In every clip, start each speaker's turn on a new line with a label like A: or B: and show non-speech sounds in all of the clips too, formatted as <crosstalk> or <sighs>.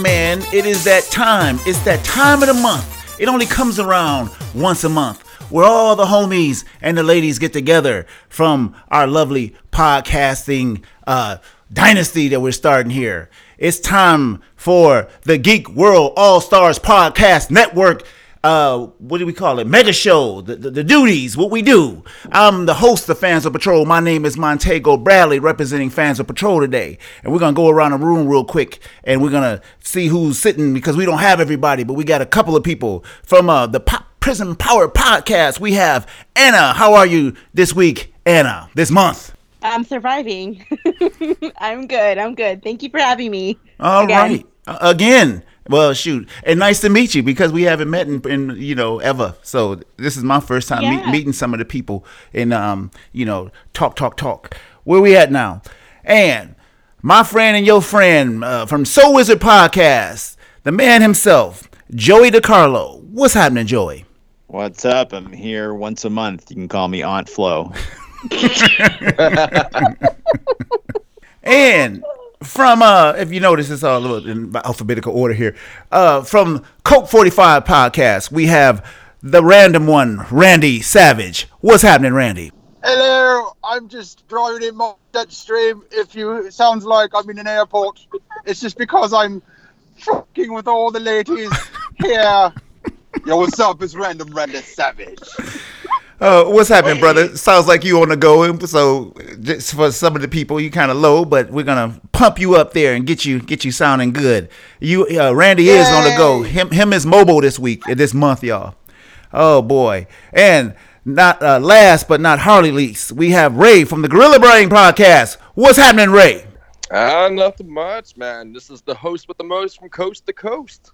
A: man. It is that time. It's that time of the month. It only comes around once a month where all the homies and the ladies get together from our lovely podcasting uh, dynasty that we're starting here. It's time for the Geek World All Stars Podcast Network uh, what do we call it? Mega show, the, the, the, duties, what we do. I'm the host of Fans of Patrol. My name is Montego Bradley, representing Fans of Patrol today. And we're gonna go around the room real quick, and we're gonna see who's sitting because we don't have everybody, but we got a couple of people from uh, the Pop Prison Power podcast. We have Anna. How are you this week, Anna? This month?
B: I'm surviving. <laughs> I'm good. I'm good. Thank you for having me.
A: All again. right. Uh, again. Well, shoot, and nice to meet you because we haven't met in, in you know ever. So this is my first time yeah. meet, meeting some of the people and um you know talk talk talk. Where we at now? And my friend and your friend uh, from Soul Wizard Podcast, the man himself, Joey DeCarlo. What's happening, Joey?
C: What's up? I'm here once a month. You can call me Aunt Flo. <laughs>
A: and from uh if you notice it's all a little in alphabetical order here. Uh from Cult 45 podcast we have the random one randy savage. What's happening randy?
D: Hello i'm just driving in my jet stream if you sounds like i'm in an airport it's just because i'm fucking with all the ladies <laughs> here. Yo what's up? It's random randy savage
A: uh, what's happening, brother? Sounds like you on the go. So just for some of the people, you kind of low, but we're gonna pump you up there and get you get you sounding good. You, uh, Randy Yay. is on the go. Him, him is mobile this week, this month, y'all. Oh boy, and not uh, last but not hardly least, we have Ray from the Gorilla Brain podcast. What's happening, Ray?
E: Ah, uh, nothing much, man. This is the host with the most from coast to coast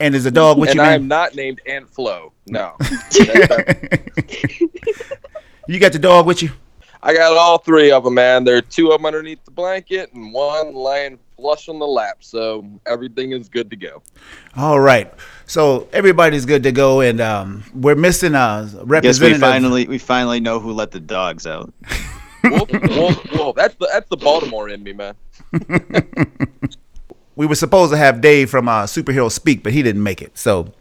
A: and is a dog with
E: and
A: you?
E: And I'm not named Aunt Flo. No. <laughs> <laughs>
A: you got the dog with you?
E: I got all three of them, man. There are two of them underneath the blanket and one lying flush on the lap. So everything is good to go.
A: All right. So everybody's good to go, and um, we're missing a representative.
C: Guess we finally we finally know who let the dogs out.
E: whoa, whoa, whoa. That's the that's the Baltimore in me, man <laughs>
A: we were supposed to have Dave from uh, Superhero Speak, but he didn't make it. So,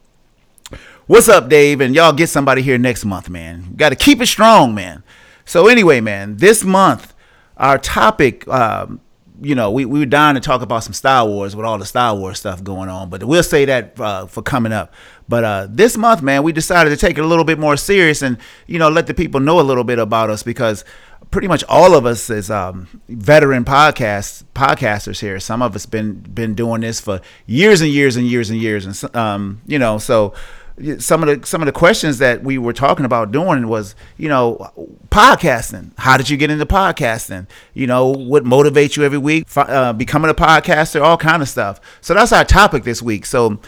A: what's up, Dave? And y'all get somebody here next month, man. Got to keep it strong, man. So, anyway, man, this month, our topic, um, you know, we, we were dying to talk about some Star Wars with all the Star Wars stuff going on, but we'll say that uh, for coming up. But uh, this month, man, we decided to take it a little bit more serious and, you know, let the people know a little bit about us because pretty much all of us is um, veteran podcast podcasters here. Some of us been been doing this for years and years and years and years, and um, you know, so some of the some of the questions that we were talking about doing was, you know, podcasting. How did you get into podcasting? You know, what motivates you every week? Uh, becoming a podcaster, all kind of stuff. So that's our topic this week. So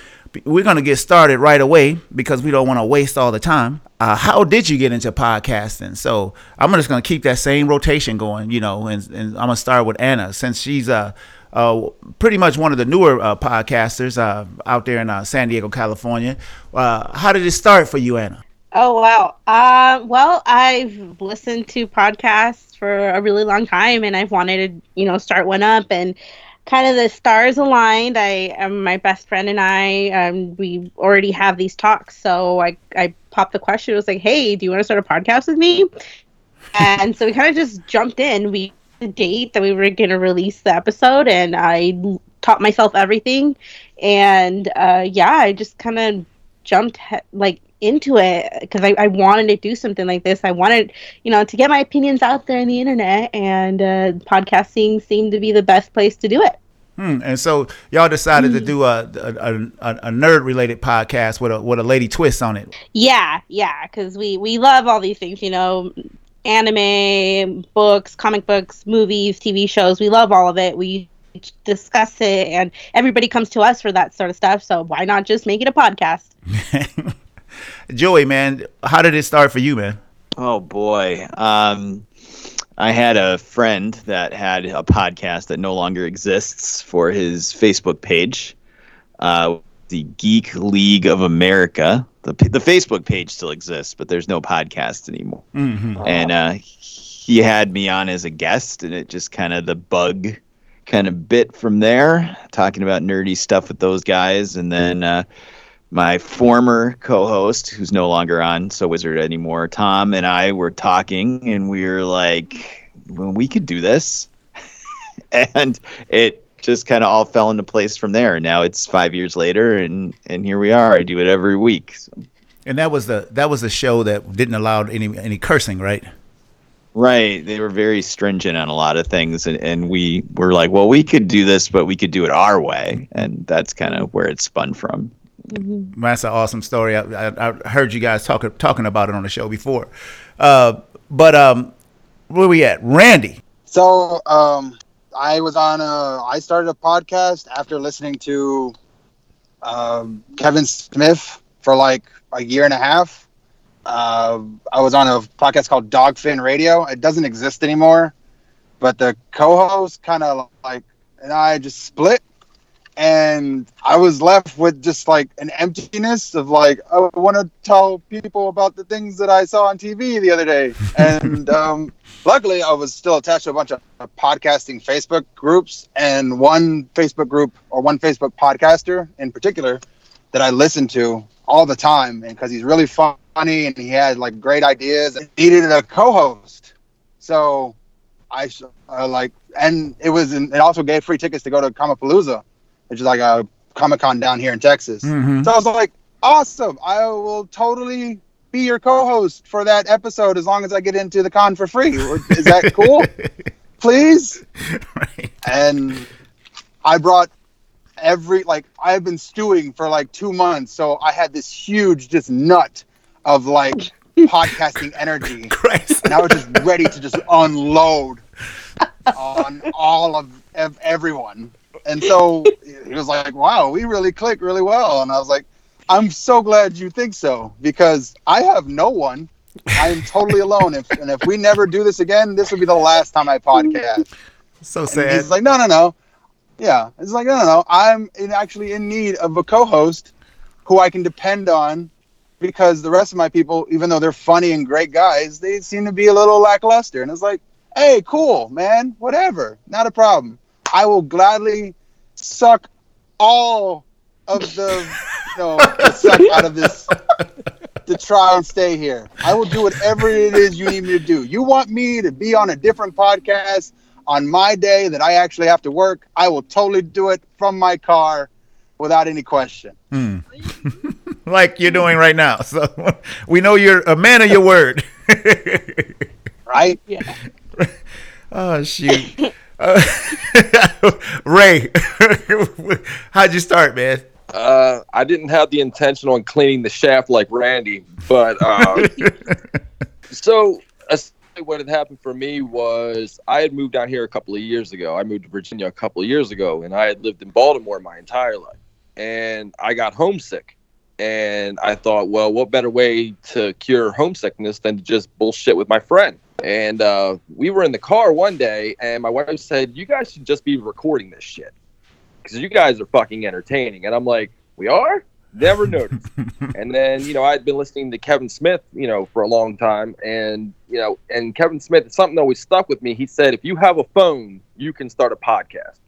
A: we're going to get started right away because we don't want to waste all the time. Uh, how did you get into podcasting? So I'm just going to keep that same rotation going, you know, and, and I'm going to start with Anna since she's uh, uh, pretty much one of the newer uh, podcasters uh, out there in uh, San Diego, California. How did it start for you, Anna?
B: Oh, wow. Uh, well, I've listened to podcasts for a really long time and I've wanted to, you know, start one up and kind of the stars aligned. I um, my best friend and I um, we already have these talks, so I I popped the question. It was like, hey, do you want to start a podcast with me? and so we kind of just jumped in. We the date that we were going to release the episode, and I taught myself everything. And uh, yeah, I just kind of jumped he- like into it because I, I wanted to do something like this. I wanted, you know, to get my opinions out there in the internet, and uh, podcasting seemed to be the best place to do it.
A: Hmm. And so y'all decided mm. to do a, a, a, a nerd related podcast with a with a lady twist on it.
B: Yeah, yeah, because we we love all these things, you know, anime, books, comic books, movies, TV shows. We love all of it. We discuss it, and everybody comes to us for that sort of stuff. So why not just make it a podcast? <laughs>
A: Joey, man, how did it start for you, man?
C: Oh boy. Um, I had a friend that had a podcast that no longer exists for his Facebook page, uh, the Geek League of America. The, the Facebook page still exists, but there's no podcast anymore. Mm-hmm. And uh, he had me on as a guest, and it just kind of the bug kind of bit from there, talking about nerdy stuff with those guys, and then uh, my former co-host, who's no longer on So Wizard anymore, Tom and I were talking, and we were like, "Well, we could do this," <laughs> and it just kind of all fell into place from there. Now it's five years later, and and here we are. I do it every week. So.
A: And that was the that was the show that didn't allow any any cursing, right?
C: Right. They were very stringent on a lot of things, and, and we were like, well, we could do this, but we could do it our way, and that's kind of where it spun from.
A: Mm-hmm. That's an awesome story. I, I, I, heard you guys talking talking about it on the show before, uh, but um, where we at, Randy?
D: So um, I was on a. I started a podcast after listening to um, Kevin Smith for like a year and a half uh, I was on a podcast called Dogfin Radio. It doesn't exist anymore, but the co-host kind of like and I just split, and I was left with just like an emptiness of like I want to tell people about the things that I saw on TV the other day, <laughs> and um, luckily I was still attached to a bunch of podcasting Facebook groups, and one Facebook group or one Facebook podcaster in particular that I listened to all the time, and because he's really funny and he had like great ideas. Needed a co-host, so I uh, like, and it was, in, it also gave free tickets to go to Comicpalooza, which is like a Comic Con down here in Texas. Mm-hmm. So I was like, awesome! I will totally be your co-host for that episode as long as I get into the con for free. Is that <laughs> cool? Please. Right. And I brought every like I've been stewing for like two months, so I had this huge just nut of like podcasting energy. <laughs> Christ. And I was just ready to just unload on all of, of everyone. And so he was like, wow, we really click really well. And I was like, I'm so glad you think so because I have no one. I am totally <laughs> alone. If, and if we never do this again, this will be the last time I podcast.
A: So sad. And
D: he's like, no, no, no. Yeah. It's like, no, no, no. I'm in, actually in need of a co host who I can depend on because the rest of my people, even though they're funny and great guys, they seem to be a little lackluster. And it's like, hey, cool, man, whatever, not a problem. I will gladly suck all of the, you know, the suck out of this to try and stay here. I will do whatever it is you need me to do. You want me to be on a different podcast on my day that I actually have to work? I will totally do it from my car without any question. Hmm. <laughs>
A: like you're doing right now. So <laughs> we know you're a man of your word. <laughs>
D: right? Yeah.
A: Oh shoot. Uh, <laughs> Ray, <laughs> how'd you start, man?
E: Uh, I didn't have the intention on cleaning the shaft like Randy, but uh, <laughs> so what had happened for me was I had moved down here a couple of years ago. I moved to Virginia a couple of years ago, and I had lived in Baltimore my entire life and I got homesick. And I thought, well, what better way to cure homesickness than to just bullshit with my friend? And uh, we were in the car one day, and my wife said, "You guys should just be recording this shit because you guys are fucking entertaining." And I'm like, "We are." Never noticed. <laughs> and then you know I'd been listening to Kevin Smith, you know, for a long time, and you know, and Kevin Smith, something always stuck with me. He said, "If you have a phone, you can start a podcast."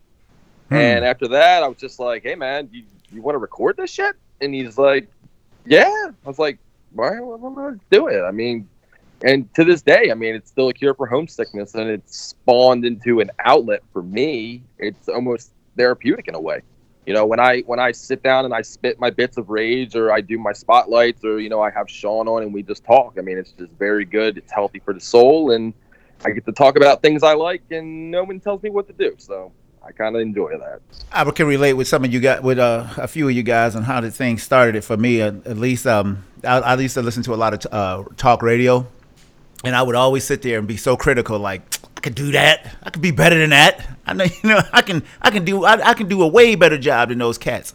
E: Hmm. And after that, I was just like, "Hey, man, you, you want to record this shit?" And he's like, "Yeah." I was like, "Why? Well, I'm do it." I mean, and to this day, I mean, it's still a cure for homesickness, and it's spawned into an outlet for me. It's almost therapeutic in a way. You know, when I when I sit down and I spit my bits of rage, or I do my spotlights, or you know, I have Sean on and we just talk. I mean, it's just very good. It's healthy for the soul, and I get to talk about things I like, and no one tells me what to do. So I kind of enjoy that. I
A: can relate with some of you guys, with uh, a few of you guys, on how the thing started. It for me, uh, at least, um, I, I, used to listen to a lot of uh, talk radio, and I would always sit there and be so critical, like I could do that, I could be better than that. I know, <laughs> you know, I can, I can do, I, I can do a way better job than those cats.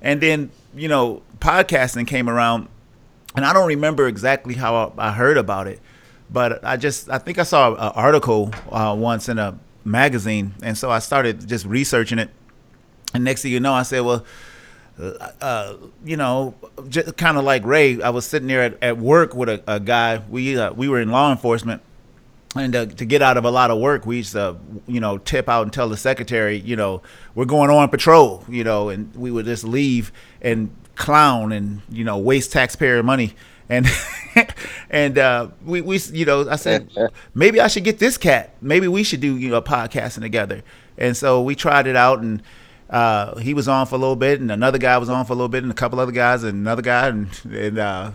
A: And then, you know, podcasting came around, and I don't remember exactly how I, heard about it, but I just, I think I saw an article uh, once in a magazine, and so I started just researching it. And next thing you know, I said, well. Uh, you know, just kind of like Ray, I was sitting there at, at work with a, a guy. We uh, we were in law enforcement, and uh, to get out of a lot of work, we used to, you know, tip out and tell the secretary, you know, we're going on patrol, you know, and we would just leave and clown and you know waste taxpayer money. And <laughs> and uh, we we you know I said <laughs> maybe I should get this cat. Maybe we should do you know podcasting together. And so we tried it out and uh, he was on for a little bit and another guy was on for a little bit and a couple other guys and another guy and and uh,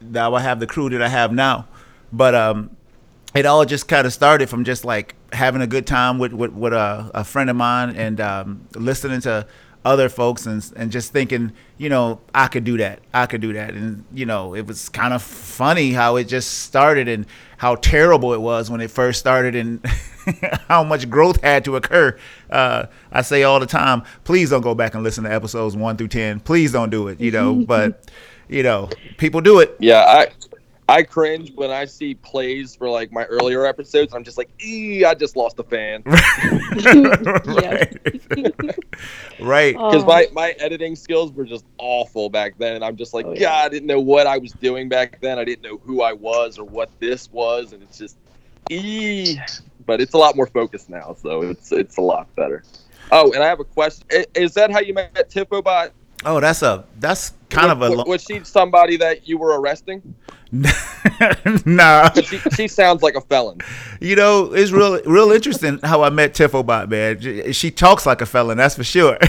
A: now I have the crew that I have now. But um it all just kind of started from just like having a good time with with, with a, a friend of mine and um, listening to other folks and and just thinking, you know, I could do that. I could do that. And you know, it was kind of funny how it just started and how terrible it was when it first started and <laughs> how much growth had to occur. Uh, I say all the time, please don't go back and listen to episodes one through ten. Please don't do it. You know, but <laughs> you know, people do it.
E: Yeah, I I cringe when I see plays for like my earlier episodes. I'm just like, ee, I just lost a fan. <laughs>
A: right. <laughs> right.
B: Oh.
E: Because my, my editing skills were just awful back then. And I'm just like,
B: Oh, yeah.
E: God, I didn't know what I was doing back then. I didn't know who I was or what this was. And it's just, ee. But it's a lot more focused now. So it's it's a lot better. Oh, and I have a question. Is that how you met Tifobot?
A: Oh, that's a that's kind of a
E: Was-
A: lo-
E: Was she somebody that you were arresting? <laughs>
A: nah.
E: She, she sounds like a felon.
A: You know, it's real real interesting how I met Tifobot, man. She talks like a felon, that's for sure. <laughs>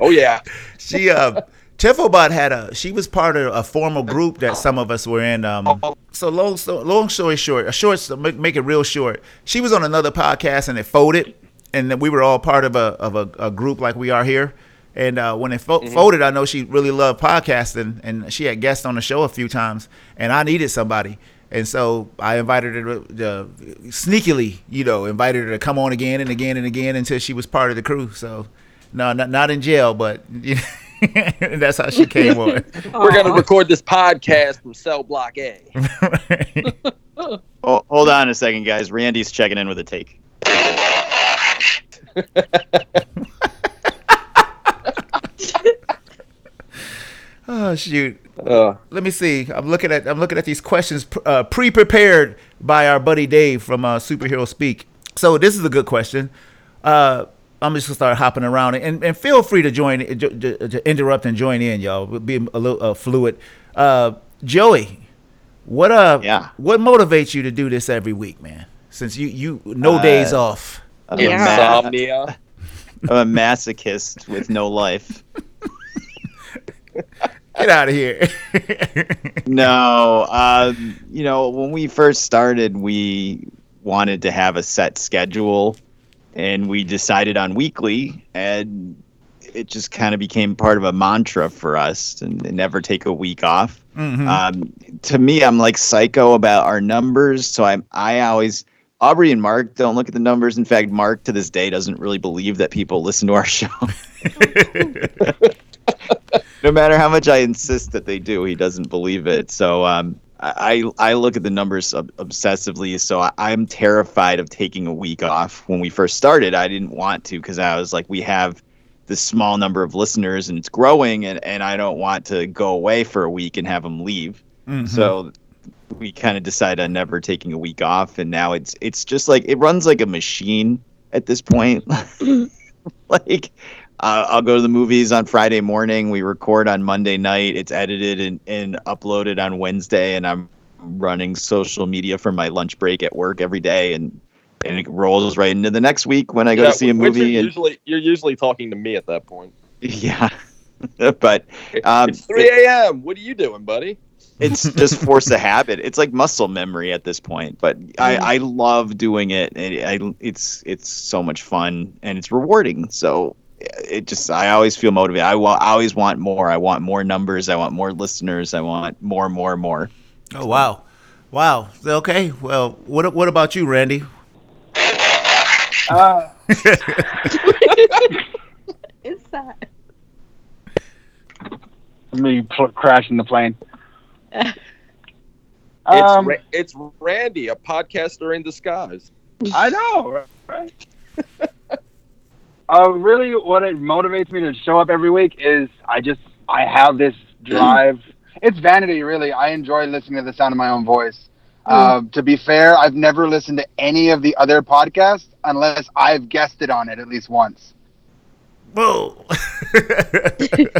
E: Oh, yeah.
A: she uh Tifobot had a she was part of a formal group that some of us were in. Um, so long so long story short, a short so make, make it real short. She was on another podcast and it folded, and then we were all part of a of a, a group like we are here. And uh, when it fo- folded, I know she really loved podcasting, and she had guests on the show a few times. And I needed somebody, and so I invited her to, to sneakily, you know, invited her to come on again and again and again until she was part of the crew. So, no, not not in jail, but <laughs> that's how she came on. <laughs>
E: We're going to record this podcast from Cell Block A. <laughs>
C: Oh, hold on a second, guys. Randy's checking in with a take.
A: Oh shoot.
E: Uh,
A: let me see. I'm looking at I'm looking at these questions uh, pre-prepared by our buddy Dave from uh, Superhero Speak. So this is a good question. Uh, I'm just gonna start hopping around and, and feel free to join to, to- to interrupt and join in, y'all. We'll be a little uh, fluid. Uh, Joey, what uh
C: Yeah.
A: what motivates you to do this every week, man? Since you you no
C: Uh,
A: days off.
C: I'm,
B: Yeah.
E: insomnia.
C: I'm a masochist with no life. <laughs>
A: Get out of here. <laughs>
C: No, um, you know, when we first started, we wanted to have a set schedule, and we decided on weekly, and it just kind of became part of a mantra for us, and, and never take a week off.
A: Mhm.
C: Um, to me, I'm like psycho about our numbers, so I'm I always. Aubrey and Mark don't look at the numbers. In fact, Mark to this day doesn't really believe that people listen to our show. <laughs> <laughs> no matter how much I insist that they do, he doesn't believe it. So um, I I look at the numbers ob- obsessively. So I, I'm terrified of taking a week off. When we first started, I didn't want to because I was like, we have this small number of listeners and it's growing, and and I don't want to go away for a week and have them leave.
A: Mhm.
C: So we kind of decided on never taking a week off, and now it's it's just like it runs like a machine at this point. <laughs> like uh, I'll go to the movies on Friday morning. We record on Monday night. It's edited and, and uploaded on Wednesday, and I'm running social media for my lunch break at work every day, and and it rolls right into the next week when I go
E: Yeah,
C: to see a movie.
E: You're
C: And
E: usually, you're usually talking to me at that point. <laughs>
C: yeah, <laughs> but um,
E: it's 3 a.m. What are you doing, buddy?
C: it's just force a habit. It's like muscle memory at this point. But I, I love doing it. And I, it's it's so much fun and it's rewarding. So it just I always feel motivated. I, wa- I always want more. I want more numbers. I want more listeners. I want more, more, more.
A: Oh wow, wow. Okay. Well, what what about you, Randy?
D: Uh, <laughs>
B: Is that?
D: me pl- crashing the plane. <laughs>
E: It's
D: Um,
E: Ra- it's Randy, a podcaster in disguise.
D: I know, right? <laughs> uh, really, what it motivates me to show up every week is I just I have this drive. it's vanity, really. I enjoy listening to the sound of my own voice. Um, to be fair, I've never listened to any of the other podcasts unless I've guested on it at least once.
A: Whoa. <laughs>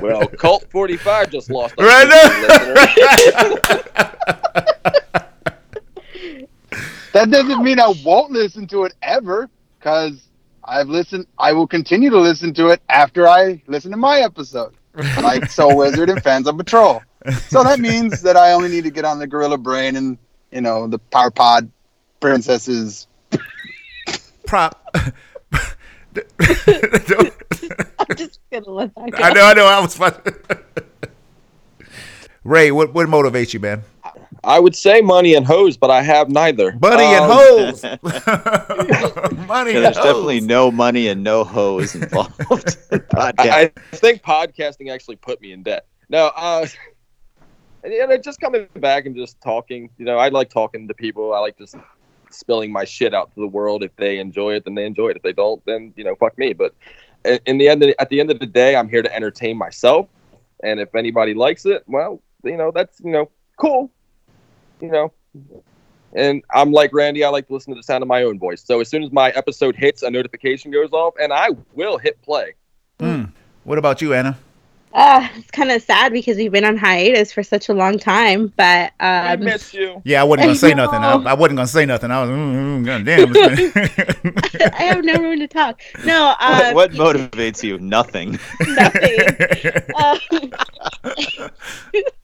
E: Well, Cult 45 just lost. a
A: Right
E: now. <laughs>
D: That doesn't mean I won't listen to it ever, because I've listened. I will continue to listen to it after I listen to my episode, <laughs> like Soul Wizard and Fans of Patrol. So that means that I only need to get on the Gorilla Brain and you know the Power Pod Princesses.
A: Prop. <laughs> <laughs>
B: I'm just gonna let that go.
A: I know, I know. I was fun. Ray, what what motivates you, man?
E: I would say money and hose, but I have neither.
A: Buddy and
E: Um,
A: hoes. <laughs> <laughs> Money
C: Yeah,
A: and
C: there's definitely no money and no hose involved. <laughs> in.
E: I, I think podcasting actually put me in debt. No, uh, and, and just coming back and just talking. You know, I like talking to people. I like just spilling my shit out to the world. If they enjoy it, then they enjoy it. If they don't, then you know, fuck me. But in, in the end, of the- at the end of the day, I'm here to entertain myself. And if anybody likes it, well, you know, that's you know, cool. You know. And I'm like Randy, I like to listen to the sound of my own voice. So as soon as my episode hits, a notification goes off, and I will hit play.
A: Mm. What about you, Anna?
B: Uh, it's kind of sad because we've been on hiatus for such a long time, but
E: I
B: um,
E: miss you.
A: Yeah, I wasn't gonna
B: I
A: say nothing. I. I wasn't gonna say nothing. I was, mm, mm, God damn. been- <laughs>
B: I have no room to talk. No,
C: what,
B: um,
C: what motivates you? Nothing.
B: nothing. Um, <laughs> <laughs>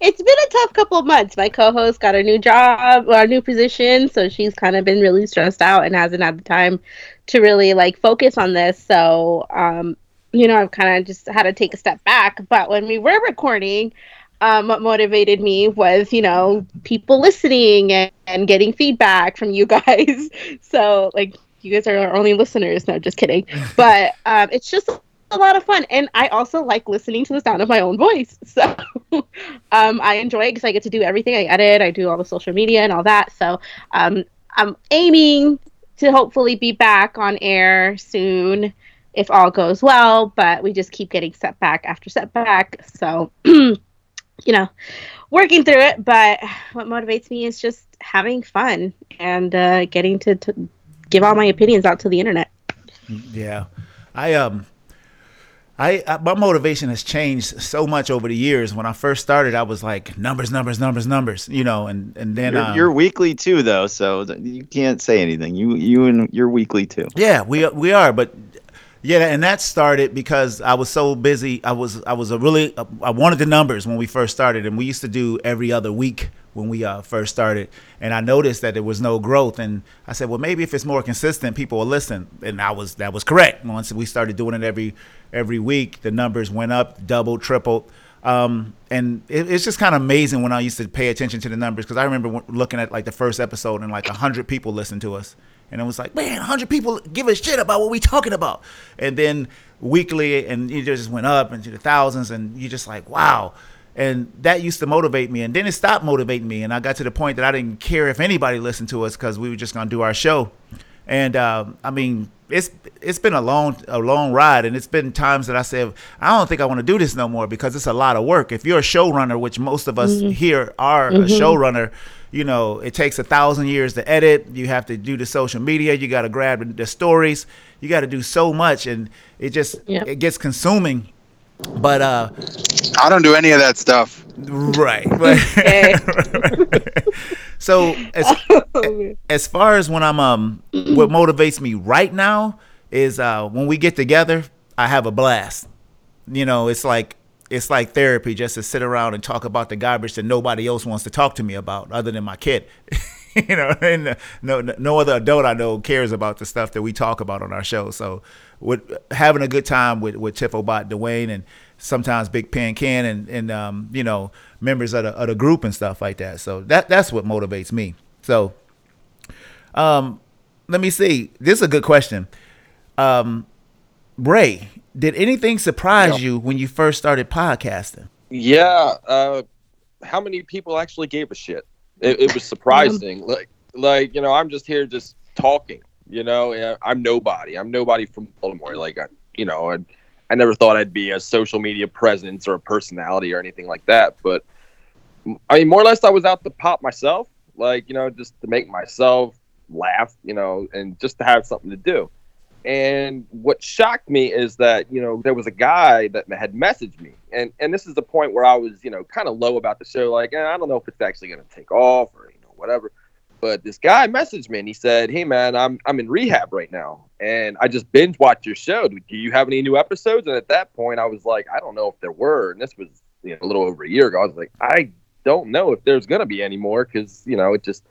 B: it's been a tough couple of months. My co-host got a new job a new position, so she's kind of been really stressed out and hasn't had the time to really like focus on this. So, um, you know, I've kind of just had to take a step back. But when we were recording, um, what motivated me was, you know, people listening and, and getting feedback from you <laughs> guys. so, like, you guys are our only listeners. No, just kidding. <laughs> But um, it's just a lot of fun. And i also like listening to the sound of my own voice. <laughs> So um, i enjoy it because i get to do everything. I edit i do all the social media and all that. So um, i'm aiming to hopefully be back on air soon if all goes well but we just keep getting setback after setback so <clears throat> you know working through it but what motivates me is just having fun and uh, getting to, to give all my opinions out to the internet.
A: Yeah, I um, I, I my motivation has changed so much over the years. When I first started, I was like numbers, numbers, numbers, numbers, you know, and and then
C: You're,
A: um,
C: you're weekly too, though, so you can't say anything. You you and you're weekly too.
A: Yeah, we we are, but yeah, and that started because I was so busy. I was I was a really I wanted the numbers when we first started, and we used to do every other week when we uh, first started. And I noticed that there was no growth, and I said, well, maybe if it's more consistent, people will listen. And I was that was correct. Once we started doing it every every week, the numbers went up, doubled, tripled. Um, and it, it's just kind of amazing when I used to pay attention to the numbers because I remember looking at like the first episode and like hundred people listened to us, and it was like, man, a hundred people give a shit about what we talking about. And then weekly, and it just went up into the thousands, and you're just like, wow. And that used to motivate me, and then it stopped motivating me, and I got to the point that I didn't care if anybody listened to us because we were just gonna do our show. And um, I mean, it's it's been a long a long ride, and it's been times that I said I don't think I want to do this no more because it's a lot of work. If you're a showrunner, which most of us here are a showrunner, you know it takes a thousand years to edit. You have to do the social media. You got to grab the stories. You got to do so much, and it just
B: Yep.
A: it gets consuming. But uh,
D: I don't do any of that stuff.
A: right. <laughs>
B: Okay. <laughs>
A: so as <laughs> as far as when I'm um what motivates me right now is uh when we get together, I have a blast. You know, it's like it's like therapy just to sit around and talk about the garbage that nobody else wants to talk to me about other than my kid. <laughs> you know, and uh, no no other adult I know cares about the stuff that we talk about on our show. So with having a good time with with Tifobot, Dwayne and sometimes Big Pan Can, and and um, you know, members of the of the group and stuff like that. So that that's what motivates me. So um let me see. This is a good question. Um did anything surprise
E: Yeah.
A: you when you first started podcasting?
E: Yeah. Uh, how many people actually gave a shit? It, it was surprising. <laughs> like, like you know, I'm just here just talking. You know, I'm nobody. I'm nobody from Baltimore. Like, I, you know, I, I never thought I'd be a social media presence or a personality or anything like that. But I mean, more or less, I was out to pop myself. like you know, just to make myself laugh, you know, and just to have something to do. And what shocked me is that you know there was a guy that had messaged me, and and this is the point where I was you know kind of low about the show, like eh, I don't know if it's actually going to take off or you know whatever. But this guy messaged me and he said, "Hey man, I'm I'm in rehab right now, and I just binge watched your show. Do you have any new episodes?" And at that point, I was like, "I don't know if there were." And this was you know, a little over a year ago. I was like, "I don't know if there's gonna be any more because you know it just."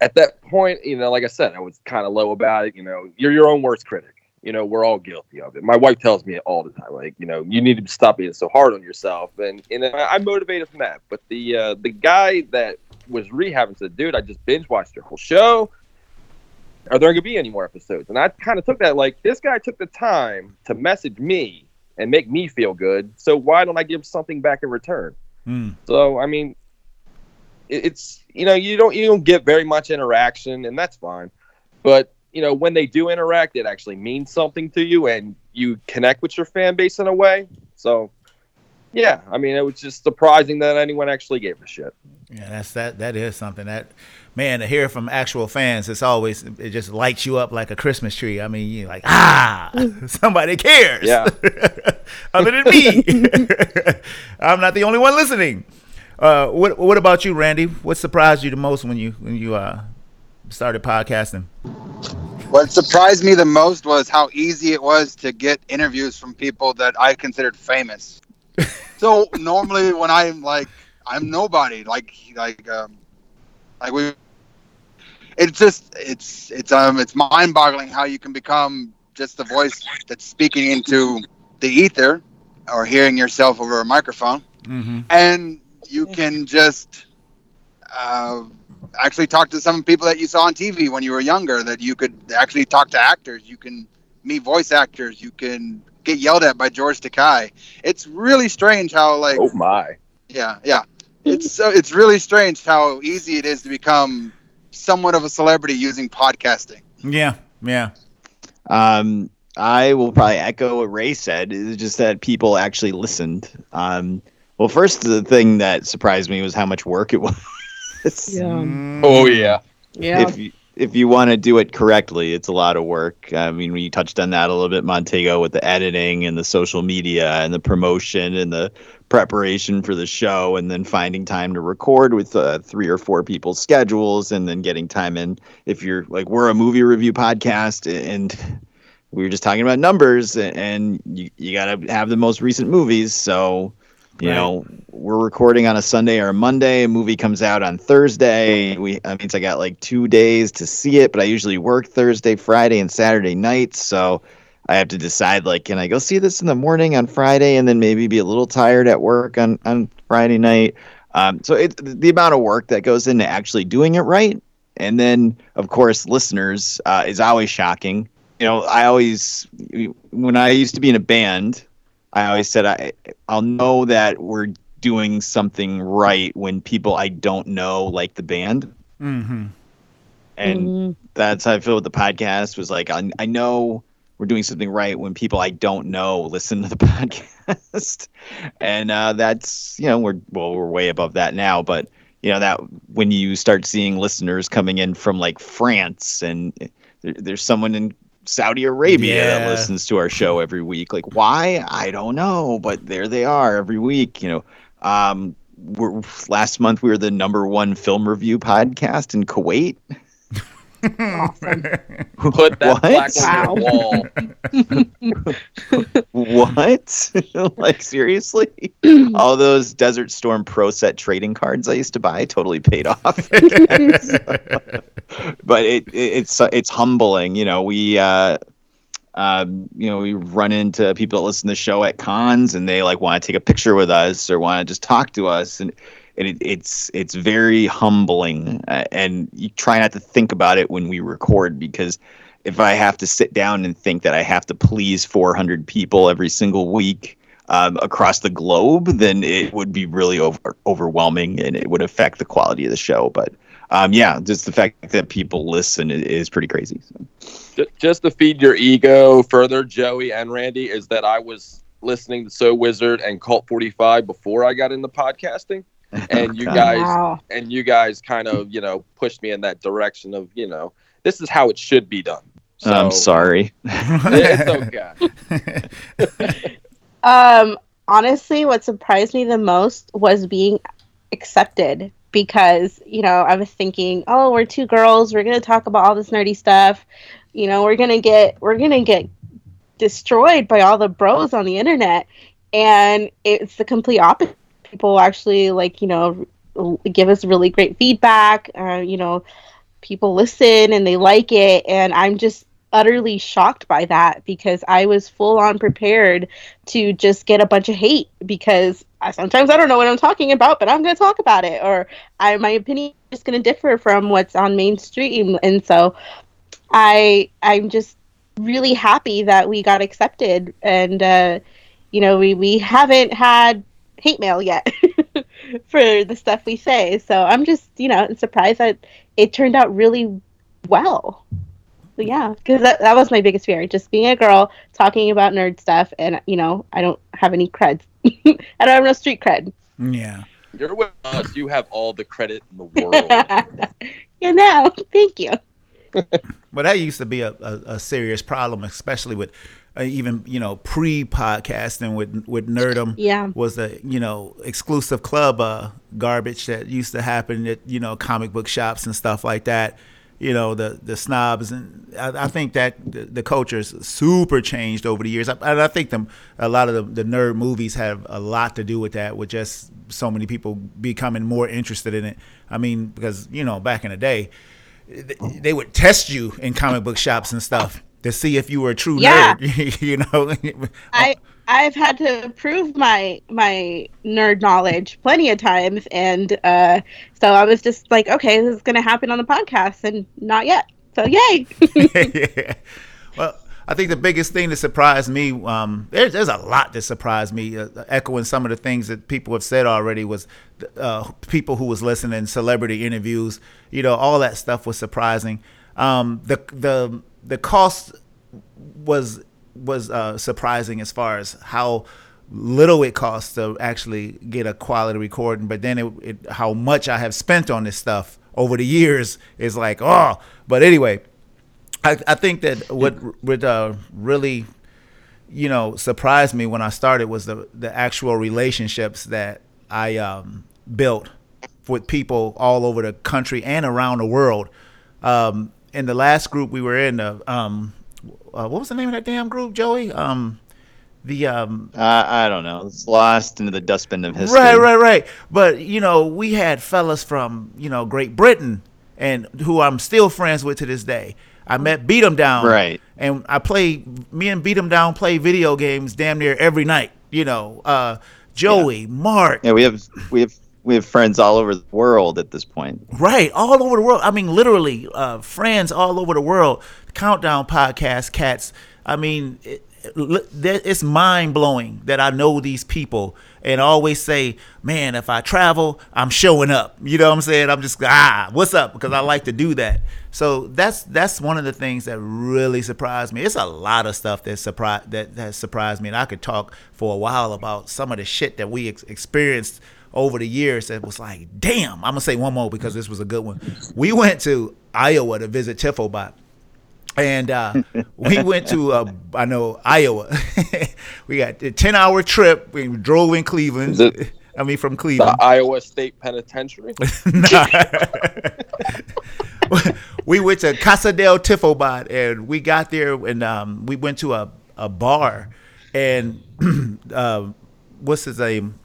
E: At that point, you know, like I said, I was kind of low about it. You know, you're your own worst critic. You know, we're all guilty of it. My wife tells me all the time, like, you know, you need to stop being so hard on yourself, and and I'm motivated from that. But the uh, the guy that was rehabbing said, dude, I just binge watched your whole show. Are there going to be any more episodes? And I kind of took that like this guy took the time to message me and make me feel good. So why don't I give something back in return?
A: Mm.
E: So I mean, it's you know you don't you don't get very much interaction, and that's fine. But you know when they do interact, it actually means something to you, and you connect with your fan base in a way. So yeah, I mean, it was just surprising that anyone actually gave a shit.
A: Yeah, that's that. That is something that, man, to hear from actual fans, it's always it just lights you up like a Christmas tree. I mean, you're like, ah, <laughs> somebody cares.
E: Yeah. <laughs>
A: Other than me, <laughs> I'm not the only one listening. Uh, what What about you, Randy? What surprised you the most when you when you uh, started podcasting?
D: What surprised me the most was how easy it was to get interviews from people that I considered famous. <laughs> so normally when I'm like I'm nobody like like um like we it's just it's it's um it's mind-boggling how you can become just the voice that's speaking into the ether or hearing yourself over a microphone
A: Mm-hmm.
D: and you can just uh, actually talk to some people that you saw on TV when you were younger. That you could actually talk to actors. You can meet voice actors. You can get yelled at by George Takei. It's really strange how like
E: Oh my!
D: yeah yeah. It's so it's really strange how easy it is to become somewhat of a celebrity using podcasting.
A: Yeah, yeah.
C: Um, I will probably echo what Ray said. It's just that people actually listened. Um, well, first the thing that surprised me was how much work it <laughs> was.
A: Mm.
E: Oh yeah.
B: Yeah.
C: If you, if you want to do it correctly, it's a lot of work. I mean, we touched on that a little bit, Montego, with the editing and the social media and the promotion and the preparation for the show, and then finding time to record with uh, three or four people's schedules, and then getting time in. If you're like, we're a movie review podcast, and we were just talking about numbers, and you, you got to have the most recent movies. So, you
A: Right.
C: know, we're recording on a Sunday or a Monday. A movie comes out on Thursday. We that means I got like two days to see it, but I usually work Thursday, Friday, and Saturday nights. So I have to decide like, can I go see this in the morning on Friday, and then maybe be a little tired at work on on Friday night. Um, so it's the amount of work that goes into actually doing it right, and then of course listeners uh, is always shocking. You know, I always when I used to be in a band, I always said I I'll know that we're doing something right when people I don't know like the band,
A: Mm-hmm.
C: and
B: Mhm.
C: that's how I feel with the podcast. Was like I I know we're doing something right when people I don't know listen to the <laughs> podcast, and uh, that's you know we're well we're way above that now, but you know that when you start seeing listeners coming in from like France and there, there's someone in Saudi Arabia
A: Yeah.
C: that listens to our show every week. Like why? I don't know, but there they are every week. You know, um, we're, last month we were the number one film review podcast in Kuwait.
B: Awesome.
E: Put that
C: What?
E: black on the wall. <laughs>
C: what? <laughs> like seriously? <clears throat> All those Desert Storm Pro Set trading cards I used to buy totally paid off. <laughs> but it, it it's it's humbling. You know, we uh, um, you know we run into people that listen to the show at cons and they like want to take a picture with us or want to just talk to us and. And it, it's it's very humbling, uh, and you try not to think about it when we record because if I have to sit down and think that I have to please 400 people every single week um, across the globe, then it would be really over- overwhelming and it would affect the quality of the show. But um, yeah, just the fact that people listen is pretty crazy. So.
E: Just to feed your ego further, Joey and Randy, is that I was listening to So Wizard and Cult 45 before I got into podcasting. And you guys
B: Wow.
E: and you guys kind of you know pushed me in that direction of you know this is how it should be done. So
C: I'm sorry.
E: It's okay. <laughs> <laughs>
B: Um, honestly, what surprised me the most was being accepted because, you know, I was thinking, oh, we're two girls, we're going to talk about all this nerdy stuff. You know, we're going to get we're going to get destroyed by all the bros on the internet. And it's the complete opposite. People actually like, you know, give us really great feedback. Uh, you know, people listen and they like it and I'm just utterly shocked by that because I was full on prepared to just get a bunch of hate because I, sometimes I don't know what I'm talking about, but I'm going to talk about it, or I, my opinion is going to differ from what's on mainstream, and so I I'm just really happy that we got accepted, and uh, you know we we haven't had hate mail yet <laughs> for the stuff we say, so I'm just you know surprised that it turned out really well. But yeah, because that, that was my biggest fear, just being a girl talking about nerd stuff, and you know, I don't have any cred. <laughs> I don't have no street cred.
A: yeah.
E: You're with us. You have all the credit in the world. <laughs>
B: you know, thank you.
A: well, that used to be a, a, a serious problem, especially with uh, even you know pre-podcasting with with Nerdum.
B: Yeah.
A: was the you know exclusive club uh, garbage that used to happen at you know comic book shops and stuff like that. You know the the snobs and I, I think that the, the culture is super changed over the years. I, and I think them a lot of the, the nerd movies have a lot to do with that. With just so many people becoming more interested in it. I mean because you know back in the day th- they would test you in comic book shops and stuff to see if you were a true
B: Yeah.
A: nerd. <laughs> you know,
B: I I've had to prove my my nerd knowledge plenty of times, and uh, so I was just like, okay, this is gonna happen on the podcast, and not yet. So yay! <laughs> <laughs>
A: yeah. Well, I think the biggest thing that surprised me, um, there's, there's a lot that surprised me. Uh, echoing some of the things that people have said already was uh, people who was listening, celebrity interviews, you know, all that stuff was surprising. Um, the the the cost was was uh, surprising as far as how little it costs to actually get a quality recording, but then it, it how much I have spent on this stuff over the years is like oh. But anyway, I, I think that what what uh, really you know surprised me when I started was the the actual relationships that I um, built with people all over the country and around the world. Um, in the last group we were in, uh, um, uh, what was the name of that damn group, Joey? Um, the um,
C: Uh, I don't know. It's lost into the dustbin of history.
A: Right, right, right. But you know, we had fellas from you know Great Britain, and who I'm still friends with to this day. I met Beat 'em Down,
C: Right.
A: And I play me and Beat 'em Down play video games damn near every night. You know, uh, Joey, Mark,
C: Yeah, we have we have we have friends all over the world at this point.
A: Right, all over the world. I mean, literally, uh, friends all over the world. Countdown podcast, cats. I mean, it, it, it's mind blowing that I know these people and always say, "Man, if I travel, I'm showing up." You know what I'm saying? I'm just ah, what's up? Because I like to do that. So that's that's one of the things that really surprised me. It's a lot of stuff that surprised that that surprised me, and I could talk for a while about some of the shit that we ex- experienced over the years that was like, damn. I'm gonna say one more because this was a good one. We went to Iowa to visit Tifobot. And uh, <laughs> we went to uh, I know Iowa. <laughs> we got a ten hour trip. We drove in Cleveland.
E: It- <laughs>
A: I mean from
E: The
A: Cleveland.
E: Iowa State Penitentiary.
A: we went to Casa del Tifobot and we got there and um, we went to a, a bar and <clears throat> uh, what's his name?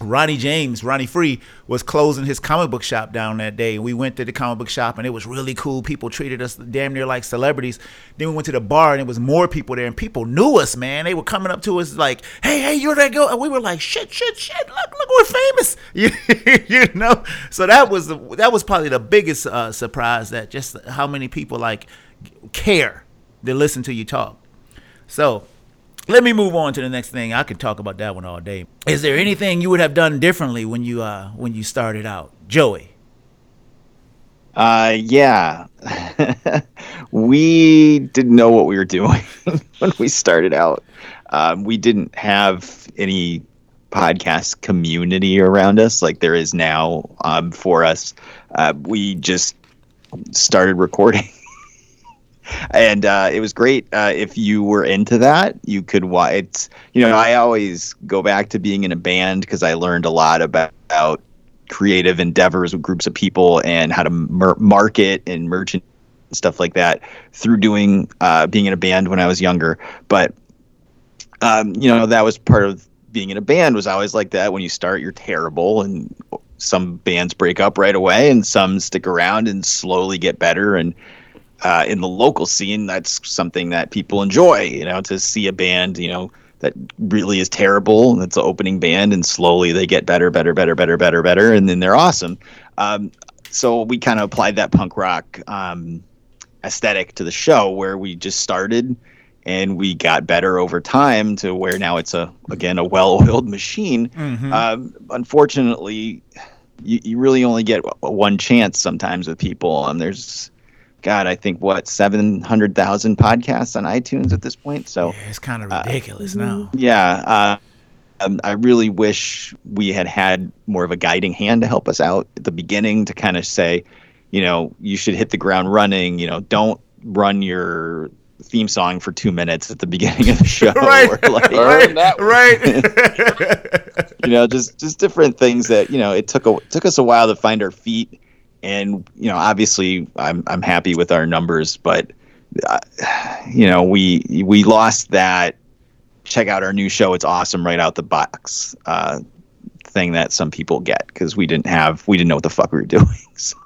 A: Ronnie James, Ronnie Free, was closing his comic book shop down that day. We went to the comic book shop and it was really cool. People treated us damn near like celebrities. Then we went to the bar and it was more people there and people knew us, man. They were coming up to us like, "Hey, hey, you're that girl," and we were like, "Shit, shit, shit! Look, look, we're famous!" <laughs> You, know. So that was the, that was probably the biggest uh, surprise that just how many people like care to listen to you talk. So let me move on to the next thing. I could talk about that one all day. Is there anything you would have done differently when you uh when you started out, Joey?
C: Uh, yeah, <laughs> we didn't know what we were doing <laughs> when we started out. Um, we didn't have any podcast community around us like there is now um, for us. Uh, we just started recording. And uh, it was great. Uh, if you were into that, you could watch. It's you know I always go back to being in a band because I learned a lot about, about creative endeavors with groups of people and how to mer- market and merchant stuff like that through doing uh, being in a band when I was younger. But um, you know that was part of being in a band was always like that. When you start, you're terrible, and some bands break up right away, and some stick around and slowly get better. And uh, in the local scene, that's something that people enjoy. You know, to see a band, you know, that really is terrible. That's the opening band, and slowly they get better, better, better, better, better, better, and then they're awesome. Um, so we kind of applied that punk rock um, aesthetic to the show, where we just started and we got better over time to where now it's a again a well-oiled <laughs> machine.
A: Mhm.
C: Um, unfortunately, you, you really only get one chance sometimes with people, and there's God, I think what seven hundred thousand podcasts on iTunes at this point. So
A: Yeah, it's kind of
C: uh,
A: ridiculous now.
C: yeah, uh, um, I really wish we had had more of a guiding hand to help us out at the beginning to kind of say, you know, you should hit the ground running. You know, don't run your theme song for two minutes at the beginning of the show. <laughs>
A: right,
C: or like,
A: right,
E: that
A: right. <laughs> <laughs>
C: you know, just just different things that you know it took a it took us a while to find our feet, and you know, obviously, I'm I'm happy with our numbers, but uh, you know, we we lost that. Check out our new show; it's awesome right out the box. Uh, thing that some people get because we didn't have we didn't know what the fuck we were <laughs> doing. So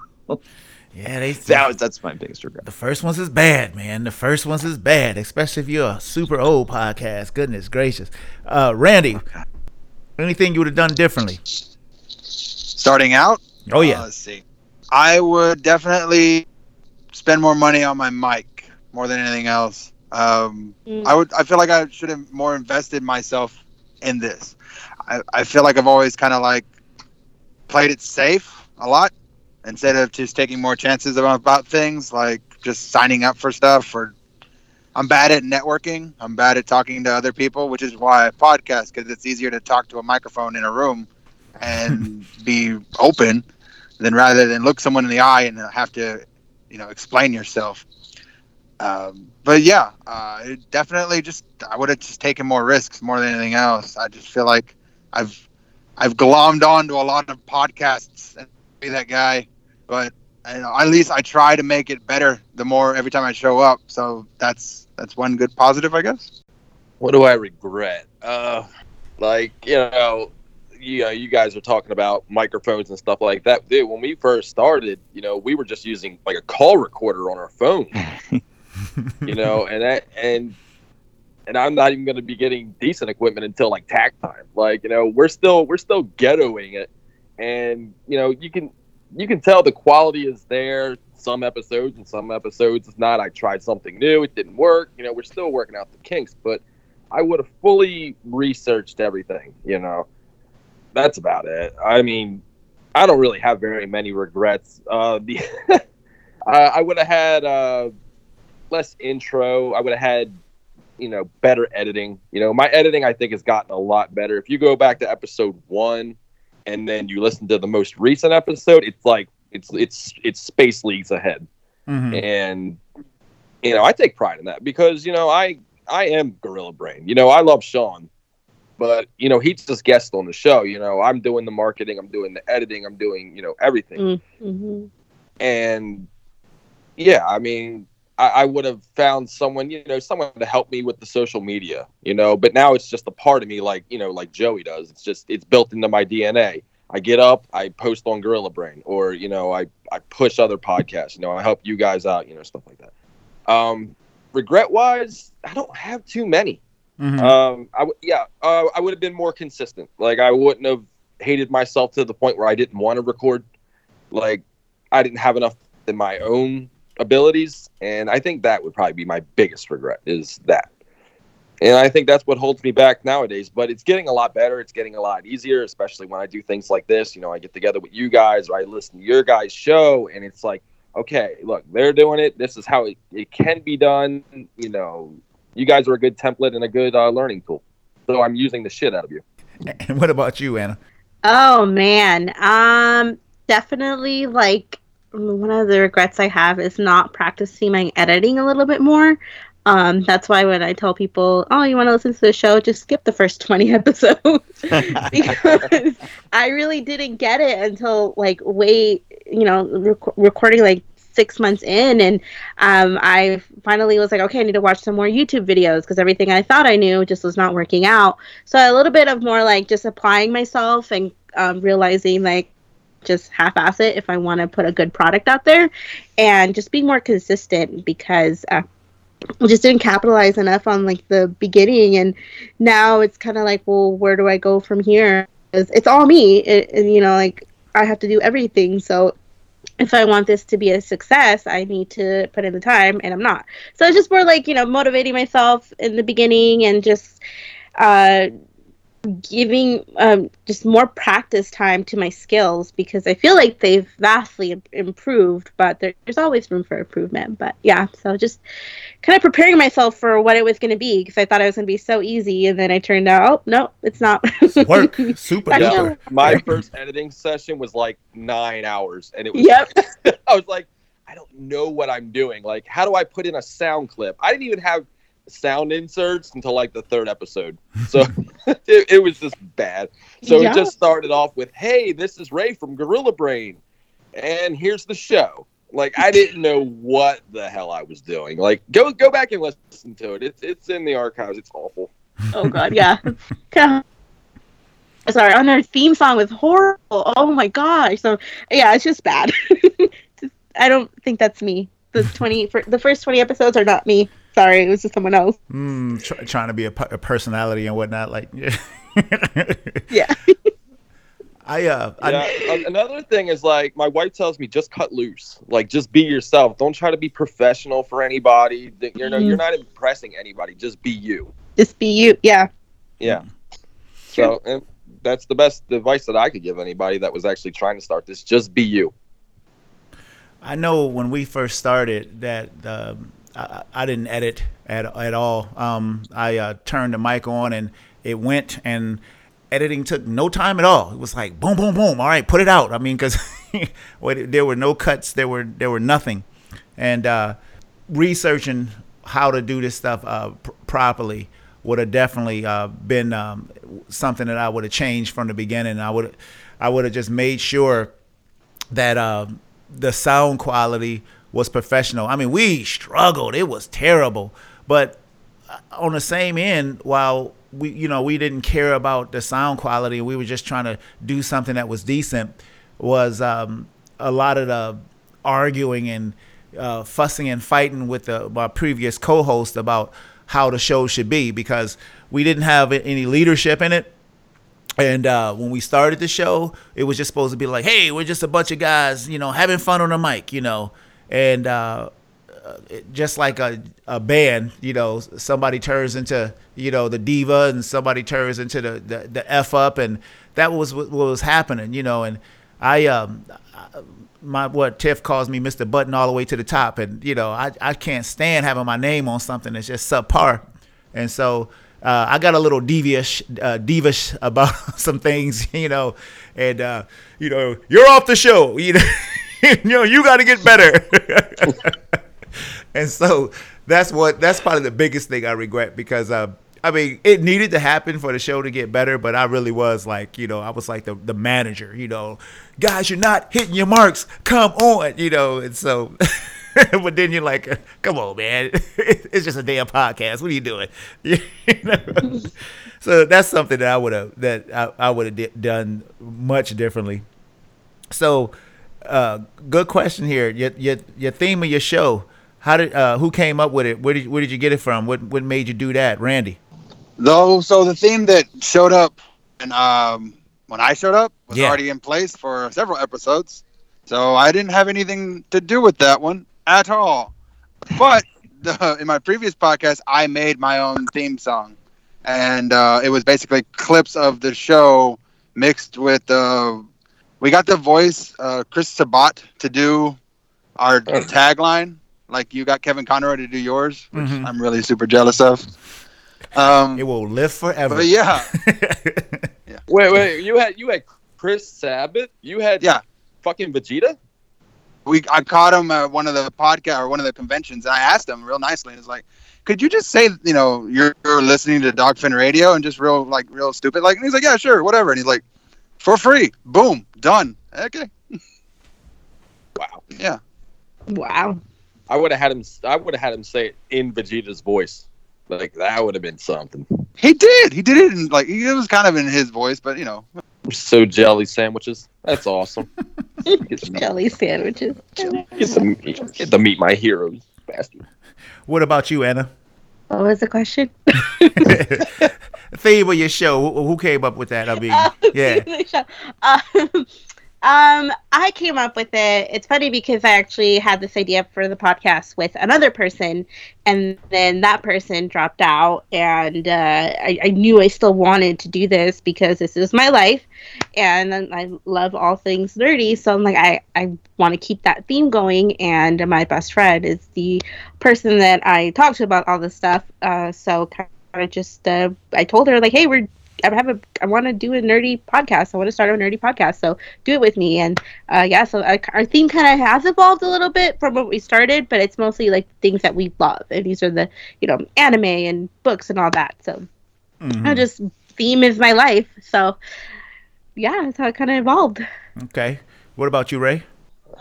A: yeah, they. <laughs>
C: that was that's my biggest regret.
A: The first ones is bad, man. The first ones is bad, especially if you're a super old podcast. Goodness gracious. Uh, Randy, anything you would have done differently?
D: Starting out,
A: Oh
D: Uh,
A: yeah.
D: let's see. I would definitely spend more money on my mic more than anything else. Um,
B: Mm.
D: I would. I feel like I should have more invested myself in this. I, I feel like I've always kind of like played it safe a lot instead of just taking more chances about, about things like just signing up for stuff or I'm bad at networking. I'm bad at talking to other people, which is why I podcast because it's easier to talk to a microphone in a room and <laughs> be open than rather than look someone in the eye and have to, you know, explain yourself. Um, but yeah, uh, it definitely just I would have just taken more risks more than anything else. I just feel like I've I've glommed onto a lot of podcasts and be that guy, but you know, at least I try to make it better the more every time I show up. So that's that's one good positive, I guess.
E: What do I regret? Uh, like you know, you know, you guys are talking about microphones and stuff like that. Dude, when we first started, you know, we were just using like a call recorder on our phone. <laughs> you know, and that and and I'm not even going to be getting decent equipment until like tack time. Like you know, we're still we're still ghettoing it, and you know, you can you can tell the quality is there. Some episodes and some episodes it's not. I tried something new, it didn't work. You know, we're still working out the kinks, but I would have fully researched everything. You know, that's about it. I mean, I don't really have very many regrets. Uh, the <laughs> I, I would have had uh, less intro. I would have had you know better editing. You know, my editing I think has gotten a lot better. If you go back to episode one and then you listen to the most recent episode, it's like it's it's it's space leagues ahead
A: Mhm.
E: and you know i take pride in that because you know i i am gorilla brain you know i love sean but you know he's just guest on the show you know i'm doing the marketing i'm doing the editing i'm doing you know everything
B: Mm. hmm
E: and yeah i mean I, I would have found someone you know someone to help me with the social media you know but now it's just a part of me like you know like joey does it's just it's built into my dna I get up, I post on Gorilla Brain, or you know, I I push other podcasts. You know, I help you guys out. You know, stuff like that. Um, regret wise, I don't have too many.
A: Mhm.
E: Um, I w- yeah, uh, I would have been more consistent. Like I wouldn't have hated myself to the point where I didn't want to record. Like I didn't have enough in my own abilities, and I think that would probably be my biggest regret is that. And I think that's what holds me back nowadays. But it's getting a lot better. It's getting a lot easier, especially when I do things like this. You know, I get together with you guys, or I listen to your guys' show, and it's like, okay, look, they're doing it. This is how it, it can be done. You know, you guys are a good template and a good uh, learning tool. So I'm using the shit out of you. <laughs>
A: and what about you, Anna?
B: Oh man, um, definitely like one of the regrets I have is not practicing my editing a little bit more. Um, that's why when I tell people, "Oh, you want to listen to the show? Just skip the first <laughs> twenty episodes," <laughs> because I really didn't get it until like way, you know, rec- recording like six months in, and um, I finally was like, okay, I need to watch some more YouTube videos because everything I thought I knew just was not working out. So a little bit of more like just applying myself and um, realizing like just half-ass it if I want to put a good product out there, and just being more consistent because. Uh, we just didn't capitalize enough on like the beginning and now it's kind of like well where do i go from here it's, it's all me it, and you know like i have to do everything so if i want this to be a success i need to put in the time and i'm not. So it's just more like you know motivating myself in the beginning and just uh giving um, just more practice time to my skills because I feel like they've vastly improved, but there, there's always room for improvement. But yeah, so just kind of preparing myself for what it was going to be because I thought it was going to be so easy, and then I turned out, oh no, it's not.
A: Work <laughs> super
E: Yeah. My first editing session was like nine hours, and it was.
B: Yep. <laughs>
E: I was like, I don't know what I'm doing. Like, how do I put in a sound clip? I didn't even have sound inserts until like the third episode, so <laughs> it, it was just bad. So
B: Yeah.
E: it just started off with, "Hey, this is Ray from Gorilla Brain, and here's the show." Like, I didn't know what the hell I was doing. Like, go go back and listen to it. It's it's in the archives. It's awful.
B: Oh god, yeah. <laughs> Sorry, on our theme song was horrible. Oh my gosh. So yeah, it's just bad. <laughs> Just- I don't think that's me. The twenty for the first twenty episodes are not me. Sorry, it was just someone else.
A: Mm, tr- trying to be a, a personality and whatnot. Like,
B: Yeah. <laughs> yeah.
A: I uh,
E: yeah. a- Another thing is like my wife tells me just cut loose. Like just be yourself. Don't try to be professional for anybody. You know,
B: Mhm.
E: you're not impressing anybody. Just be you.
B: Just be you. Yeah.
E: Yeah. So and that's the best advice that I could give anybody that was actually trying to start this. Just be you.
A: I know when we first started that um, I, I didn't edit at at all. Um, I uh, turned the mic on and it went, and editing took no time at all. It was like boom, boom, boom. All right, put it out. I mean, because <laughs> there were no cuts, there were there were nothing, and uh, researching how to do this stuff uh, pr- properly would have definitely uh, been um, something that I would have changed from the beginning. I would I would have just made sure that um, the sound quality was professional. I mean, we struggled; it was terrible. But uh, on the same end, while we, you know, we didn't care about the sound quality, we were just trying to do something that was decent. Was um, a lot of the arguing and uh, fussing and fighting with the, my previous co-host about how the show should be because we didn't have any leadership in it. And uh, when we started the show, it was just supposed to be like, "Hey, we're just a bunch of guys, you know, having fun on the mic, you know." And uh, uh, just like a, a band, you know, somebody turns into, you know, the diva, and somebody turns into the the, the f up, and that was what, what was happening, you know. And I, um, my what Tiff calls me, Mister Button, all the way to the top, and you know, I I can't stand having my name on something that's just subpar, and so uh, I got a little devious, uh, about <laughs> some things, you know, and uh, you know, you're off the show, you know, <laughs> <laughs> you know, you got to get better, <laughs> and so that's what that's probably the biggest thing I regret because uh, I mean it needed to happen for the show to get better, but I really was like, you know, I was like the the manager, you know, guys, you're not hitting your marks, come on, you know, and so. <laughs> but then you're like, come on, man. It's just a damn podcast. What are you doing? You know? so that's something that I would have that I, I would have di- done much differently. So, uh, good question here. Your, your your theme of your show. How did uh, who came up with it? Where did where did you get it from? What what made you do that, Randy?
D: Though, so the theme that showed up and um, when I showed up was
A: Yeah.
D: already in place for several episodes, so I didn't have anything to do with that one at all. But the, in my previous podcast, I made my own theme song, and uh, it was basically clips of the show mixed with uh, we got the voice uh, Chris Sabat to do our tagline. Like you got Kevin Conroy to do yours, which
A: Mhm.
D: I'm really super jealous of. Um,
A: It will live forever.
D: but <laughs> yeah,
E: Wait, wait. You had you had Chris Sabat. You had
D: Yeah.
E: fucking Vegeta.
D: we I caught him at one of the podcast or one of the conventions, and I asked him real nicely. And it's like, could you just say, you know, you're, you're listening to Dogfin Radio and just real like real stupid, like? And he's like, yeah, sure, whatever. And he's like, for free, boom, done. Okay, <laughs>
E: Wow.
D: yeah.
B: Wow.
E: I would have had him. I would have had him say it in Vegeta's voice. Like that would have been something.
D: He did. He did it in like it was kind of in his voice, but you know,
E: So jelly sandwiches. That's awesome. <laughs>
B: Jelly sandwiches.
E: get to, get to meet my heroes, bastard.
A: What about you, Anna?
B: What was the question? <laughs>
A: Theme of your show. Who, who came up with that? I mean, <laughs> yeah.
B: Um, um, I came up with it. It's funny because I actually had this idea for the podcast with another person, and then that person dropped out. And uh, I, I knew I still wanted to do this because this is my life, and I love all things nerdy. So I'm like, I, I want to keep that theme going. And my best friend is the person that I talk to about all this stuff. Uh, so kind of just, uh, I told her like, hey, we're I have a I want to do a nerdy podcast. I want to start a nerdy podcast. So do it with me. And uh, yeah, so I, our theme kind of has evolved a little bit from what we started, but it's mostly like things that we love, and these are the you know anime and books and all that. So
A: Mhm.
B: I just theme is my life. So yeah, that's how it kind of evolved.
A: Okay. What about you, Ray?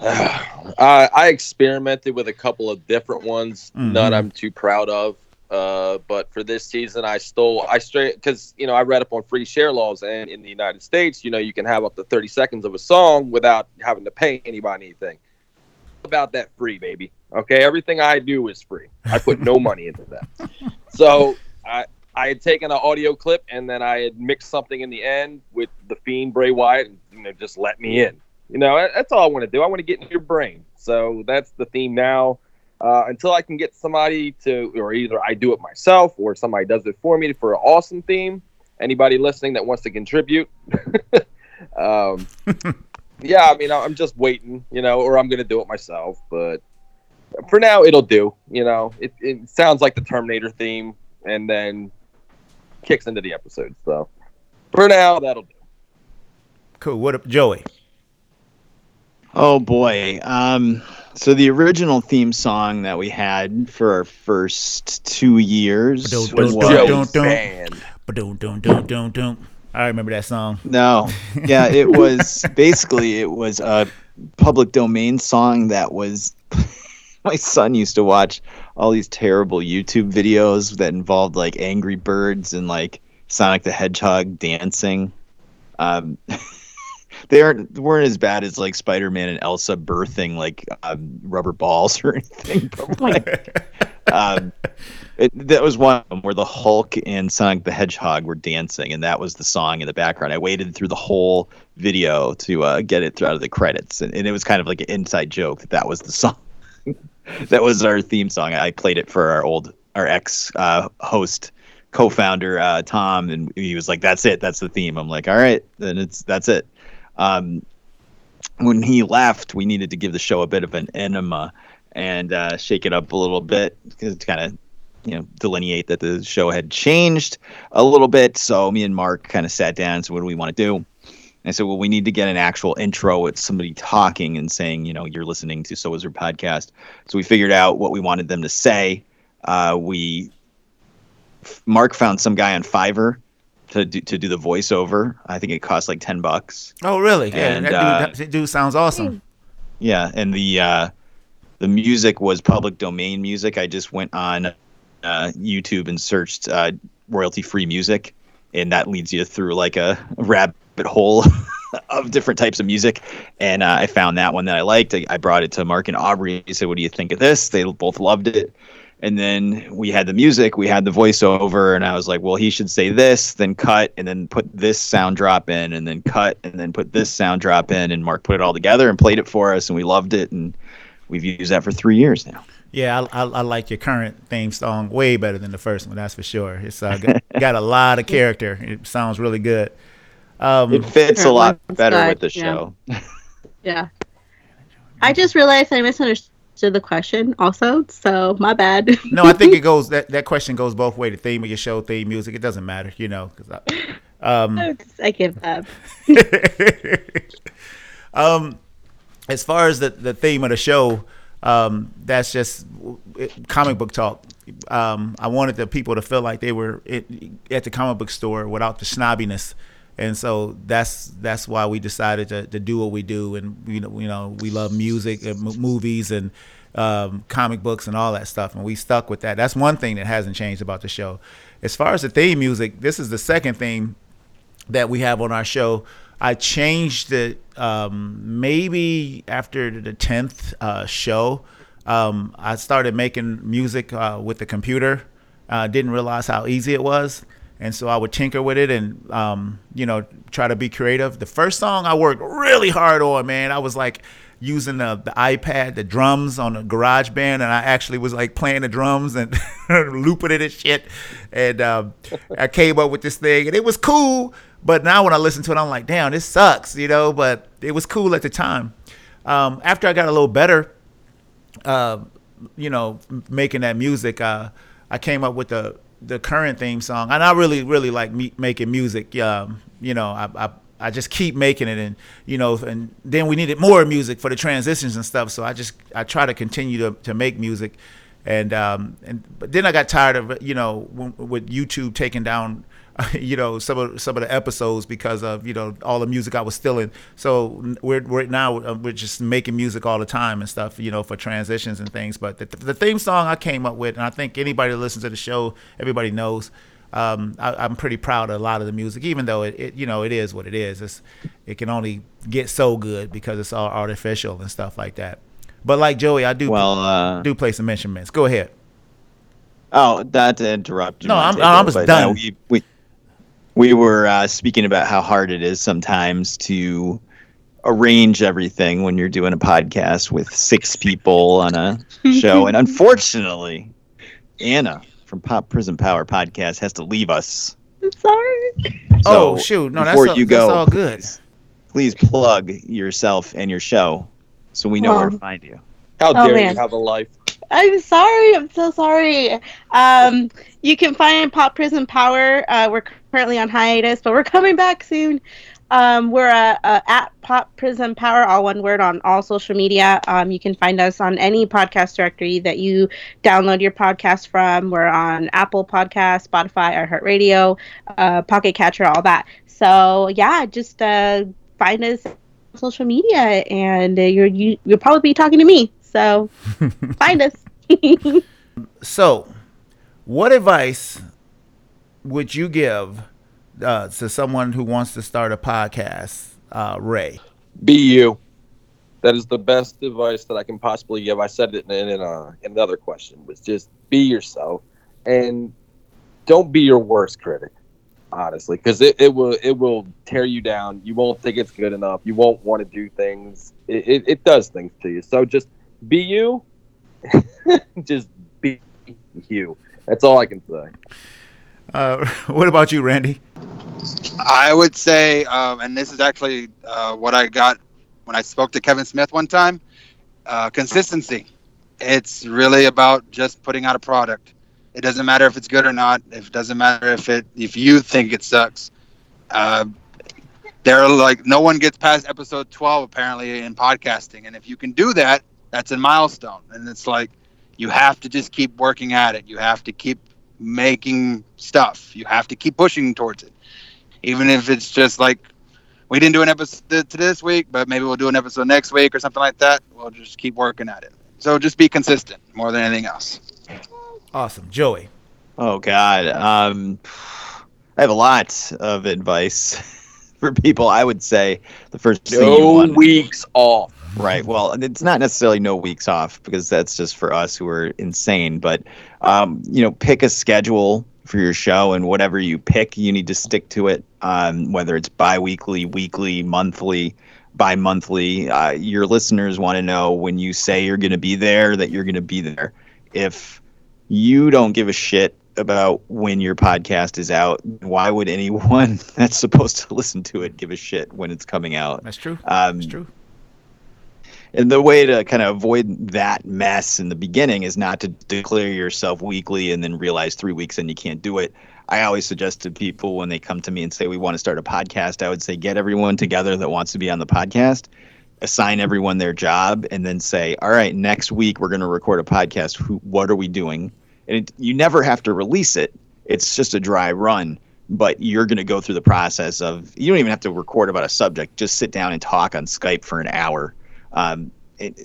E: I, <sighs> I experimented with a couple of different ones.
A: Mhm.
E: None I'm too proud of. Uh, but for this season, I stole I straight because you know I read up on free share laws, and in the United States, you know you can have up to 30 seconds of a song without having to pay anybody anything. About that free, baby. Okay, everything I do is free. I put no <laughs> money into that. So I I had taken an audio clip and then I had mixed something in the end with the fiend Bray Wyatt, and you know just let me in. You know that's all I want to do. I want to get in your brain. So that's the theme now. Uh, until I can get somebody to, or either I do it myself or somebody does it for me for an awesome theme. Anybody listening that wants to contribute, <laughs> um, <laughs> yeah, I mean, I'm just waiting, you know, or I'm gonna do it myself. But for now, it'll do. You know, it, it sounds like the Terminator theme, and then kicks into the episode. So for now, that'll do.
A: Cool. What up, Joey?
C: Oh boy. Um so the original theme song that we had for our first two years was.
E: Band.
A: I remember that song.
C: No. Yeah, it <laughs> was basically it was a public domain song that was <laughs> my son used to watch all these terrible YouTube videos that involved like Angry Birds and like Sonic the Hedgehog dancing. Um <laughs> they aren't weren't as bad as like Spider-Man and Elsa birthing like um, rubber balls <laughs> or anything. But <laughs> like, um, it, that was one of them where the Hulk and Sonic the Hedgehog were dancing, and that was the song in the background. I waited through the whole video to uh, get it out of the credits, and, and it was kind of like an inside joke that that was the <laughs> song. that was our theme song. I played it for our old, our ex uh, host, co-founder uh, Tom, and he was like, "That's it. That's the theme." I'm like, "All right, then it's that's it." Um, when he left, we needed to give the show a bit of an enema and uh, shake it up a little bit because it's kind of you know delineate that the show had changed a little bit. So me and Mark kind of sat down said, "What do we want to do?" I said, "Well, we need to get an actual intro with somebody talking and saying, you know, you're listening to So Wizard podcast." So we figured out what we wanted them to say. Uh, we Mark found some guy on Fiverr to do, to do the voiceover. I think it cost like ten bucks.
A: Oh, really? Yeah,
C: And,
A: that,
C: uh,
A: dude, that dude sounds awesome.
C: Yeah, and the uh, the music was public domain music. I just went on uh, YouTube and searched uh, royalty free music, and that leads you through like a rabbit hole <laughs> of different types of music. And uh, I found that one that I liked. I, I brought it to Mark and Aubrey. He said, "What do you think of this?" They both loved it. And then we had the music, we had the voiceover, and I was like, well, he should say this, then cut, and then put this sound drop in, and then cut, and then put this sound drop in. And Mark put it all together and played it for us, and we loved it. And we've used that for three years now.
A: Yeah, I, I, I like your current theme song way better than the first one. That's for sure. It's uh, got, <laughs> got a lot of character. It sounds really good. Um,
C: It fits a lot better with the
B: yeah.
C: show.
B: Yeah. I just realized I misunderstood the question also, so my bad. <laughs>
A: no, I think it <laughs> goes that that question goes both way. The theme of your show, theme music, it doesn't matter, you know. 'cause I, Um, <laughs>
B: I give up.
A: um, as far as the, the theme of the show, um, that's just comic book talk. Um, I wanted the people to feel like they were at the comic book store without the snobbiness, and so that's that's why we decided to, to do what we do. And you know, you know, we love music and m- movies and um, comic books and all that stuff, and we stuck with that. That's one thing that hasn't changed about the show. As far as the theme music, this is the second theme that we have on our show. I changed it um, maybe after the tenth uh, show. Um, I started making music uh, with the computer. Uh, didn't realize how easy it was, and so I would tinker with it and um, you know try to be creative. The first song I worked really hard on, man. I was like using the, the iPad, the drums on the garage band, and I actually was like playing the drums and <laughs> looping it and shit. And um, I came up with this thing, and it was cool. But now when I listen to it, I'm like, damn, this sucks, you know. But it was cool at the time. Um, after I got a little better, uh, you know, making that music, uh, I came up with the the current theme song, and I really, really like me- making music. Um, you know, I, I I just keep making it, and you know, and then we needed more music for the transitions and stuff. So I just I try to continue to to make music, and um, and but then I got tired of you know with YouTube taking down <laughs> you know some of some of the episodes because of you know all the music I was stealing. So we're we're now uh, we're just making music all the time and stuff, you know, for transitions and things. But the, the theme song I came up with, and I think anybody that listens to the show, everybody knows. Um, I, am pretty proud of a lot of the music, even though it, it, you know it is what it is. It's, it can only get so good because it's all artificial and stuff like that. But like Joey, I do
C: well uh,
A: do play some instruments. Go ahead.
C: Oh, not to interrupt.
A: No, I'm, I'm done.
C: Uh, we, we, we were uh, speaking about how hard it is sometimes to arrange everything when you're doing a podcast with six people on a <laughs> show, and unfortunately, Anna from Pop Prism Power podcast has to leave us.
B: I'm sorry.
A: So oh shoot! No, that's, all, you go, that's all good.
C: Please, please, plug yourself and your show so we know where to find you.
E: How oh, dare man. you have a life?
B: I'm sorry. I'm so sorry. Um, you can find Pop Prism Power. Uh, we're currently on hiatus, but we're coming back soon. Um, we're uh, uh, at Pop Prism Power, all one word, on all social media. Um, you can find us on any podcast directory that you download your podcast from. We're on Apple Podcast, Spotify, iHeartRadio, uh, Pocket Catcher, all that. So yeah, just uh, find us on social media, and uh, you're you, you'll probably be talking to me. So <laughs> find us. <laughs>
A: so, what advice would you give uh, to someone who wants to start a podcast, uh, Ray?
E: Be you. That is the best advice that I can possibly give. I said it in, in, a, in another question, was just be yourself and don't be your worst critic honestly because it, it will it will tear you down. You won't think it's good enough. You won't want to do things. It, it, it does things to you. So just be you. <laughs> Just be you. That's all i can say
A: uh, <laughs> what about you randy
D: I would say, um, and this is actually uh, what I got when I spoke to Kevin Smith one time uh, consistency. It's really about just putting out a product. It doesn't matter if it's good or not. It doesn't matter if it if you think it sucks. Uh, there are like no one gets past episode 12 apparently in podcasting and if you can do that that's a milestone and it's like you have to just keep working at it you have to keep making stuff you have to keep pushing towards it even if it's just like we didn't do an episode to this week, but maybe we'll do an episode next week or something like that. We'll just keep working at it. So just be consistent more than anything else.
A: Awesome, Joey.
C: Oh God, um, I have a lot of advice <laughs> for people. I would say the first
E: no weeks off.
C: Right. Well, it's not necessarily no weeks off because that's just for us who are insane. But um, you know, pick a schedule for your show and whatever you pick you need to stick to it um, whether it's bi-weekly weekly monthly bi-monthly. Uh, your listeners want to know when you say you're going to be there that you're going to be there. If you don't give a shit about when your podcast is out why would anyone <laughs> that's supposed to listen to it give a shit when it's coming out?
A: That's true. Um, that's true
C: and the way to kind of avoid that mess in the beginning is not to declare yourself weekly and then realize three weeks and you can't do it. I always suggest to people when they come to me and say we want to start a podcast, I would say get everyone together that wants to be on the podcast, assign everyone their job, and then say, all right, next week we're going to record a podcast. Who, what are we doing? And it, you never have to release it. It's just a dry run but you're going to go through the process of you don't even have to record about a subject just sit down and talk on skype for an hour um,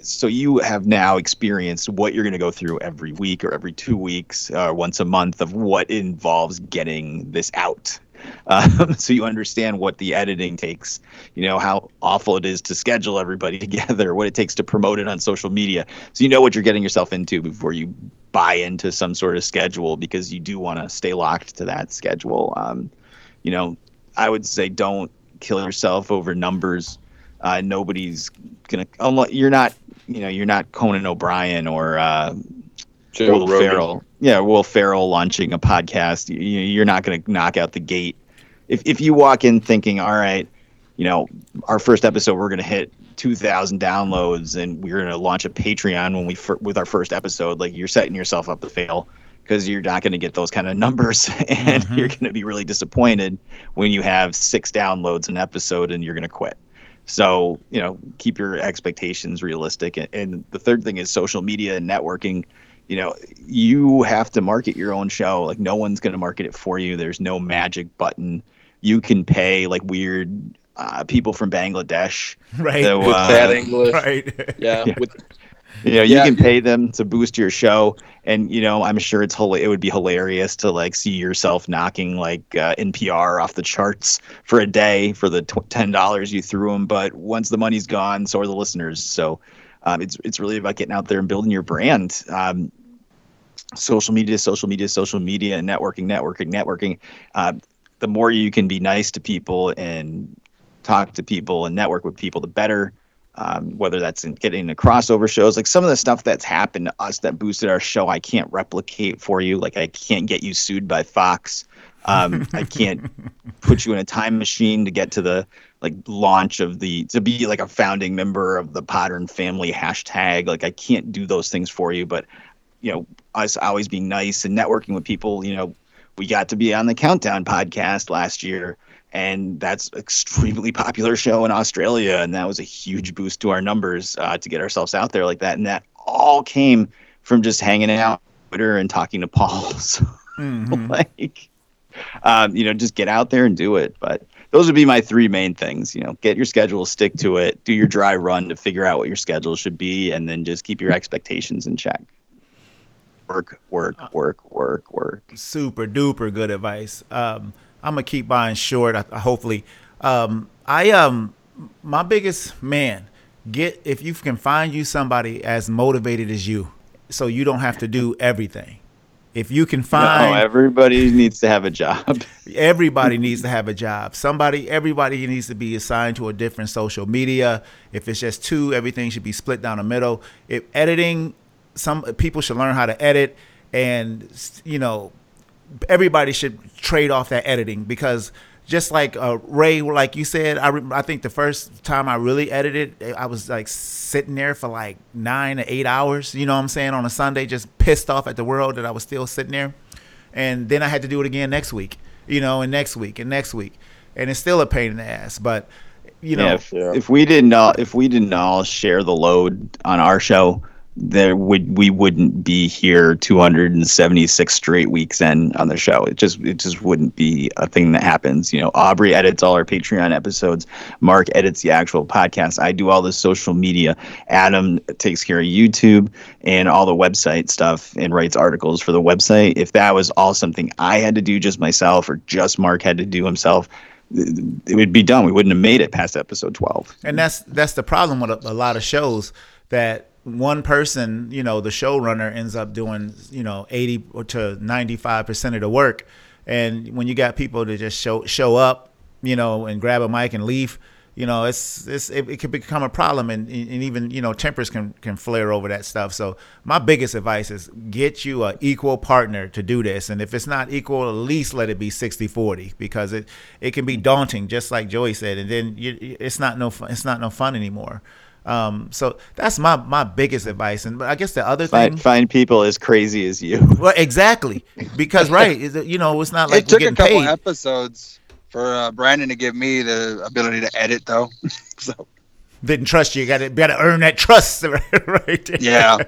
C: so you have now experienced what you're going to go through every week or every two weeks or uh, once a month of what involves getting this out. <laughs> Um, so you understand what the editing takes you know how awful it is to schedule everybody <laughs> together what it takes to promote it on social media. So you know what you're getting yourself into before you buy into some sort of schedule because you do want to stay locked to that schedule. Um, you know i would say don't kill yourself over numbers uh, nobody's gonna unless you're not you know you're not Conan O'Brien or uh,
E: Joe
C: Will
E: Rogan.
C: Ferrell. Yeah, Will Ferrell launching a podcast. You, you're not gonna knock out the gate. If if you walk in thinking, all right, you know, our first episode we're gonna hit 2,000 downloads and we're gonna launch a Patreon when we fir- with our first episode, like you're setting yourself up to fail because you're not going to get those kind of numbers <laughs> and
A: Mhm.
C: you're going to be really disappointed when you have six downloads an episode and you're going to quit. So, you know, keep your expectations realistic. And, and the third thing is social media and networking. You know, you have to market your own show. Like, no one's going to market it for you. There's no magic button. You can pay like weird uh, people from Bangladesh.
A: right
C: So,
E: With
C: uh,
E: bad English. <laughs>
A: right
E: Yeah,
C: Yeah.
E: with
C: You know, you
E: Yeah.
C: can pay them to boost your show, and you know, I'm sure it's it would be hilarious to like see yourself knocking like uh, NPR off the charts for a day for the ten dollars you threw them. But once the money's gone, so are the listeners. So um, it's it's really about getting out there and building your brand. Um, social media, social media, social media, and networking, networking, networking. Uh, the more you can be nice to people and talk to people and network with people, the better um, whether that's in getting into crossover shows, like some of the stuff that's happened to us that boosted our show, I can't replicate for you. Like I can't get you sued by Fox. Um, I can't <laughs> put you in a time machine to get to the like launch of the to be like a founding member of the Pattern family hashtag. Like I can't do those things for you, but you know, us always being nice and networking with people. You know, we got to be on the Countdown podcast last year and that's extremely popular show in Australia, and that was a huge boost to our numbers uh, to get ourselves out there like that. And that all came from just hanging out on Twitter and talking to Paul. So, <laughs>
A: Mhm.
C: like, um, you know, just get out there and do it. But those would be my three main things. You know, get your schedule, stick to it, do your dry run to figure out what your schedule should be, and then just keep your expectations in check. Work, work, work, work, work.
A: super duper good advice. Um, I'm gonna keep buying short. I, hopefully, um, I um, my biggest man, get if you can find you somebody as motivated as you, so you don't have to do everything. If you can
C: No,
A: find
C: everybody needs to have a job. <laughs>
A: everybody needs to have a job. Somebody, everybody needs to be assigned to a different social media. If it's just two, everything should be split down the middle. If editing, some people should learn how to edit, and you know, everybody should trade off that editing because just like uh, Ray, like you said, I, re- I think the first time I really edited, I was like sitting there for like nine to eight hours. You know what I'm saying on a Sunday, just pissed off at the world that I was still sitting there and then I had to do it again next week, you know, and next week and next week, and it's still a pain in the ass. But you know,
C: Yeah, if,
E: Yeah.
C: if we didn't all if we didn't all share the load on our show, there would we wouldn't be here 276 straight weeks in on the show. It just it just wouldn't be a thing that happens. You know, Aubrey edits all our Patreon episodes. Mark edits the actual podcast. I do all the social media. Adam takes care of YouTube and all the website stuff and writes articles for the website. If that was all something I had to do just myself or just Mark had to do himself, it would be done. We wouldn't have made it past episode 12.
A: and that's that's the problem with a, a lot of shows that one person, you know, the showrunner ends up doing, you know, 80 to 95% of the work. And when you got people to just show show up, you know, and grab a mic and leave, you know, it's it's it, it could become a problem and, and even, you know, tempers can can flare over that stuff. So my biggest advice is get you a equal partner to do this. And if it's not equal, at least let it be 60-40 because it it can be daunting just like Joey said and then you, it's not no fun, it's not no fun anymore. Um, so that's my my biggest advice. And but I guess the other
C: Find,
A: thing,
C: find people as crazy as you. <laughs>
A: well, exactly, because right, is it- you know, it's not like
D: it
A: we're
D: took a couple
A: paid.
D: episodes for uh, Brandon to give me the ability to edit, though. <laughs> so
A: Didn't trust you. You got to got to earn that trust, <laughs> right? there.
D: yeah,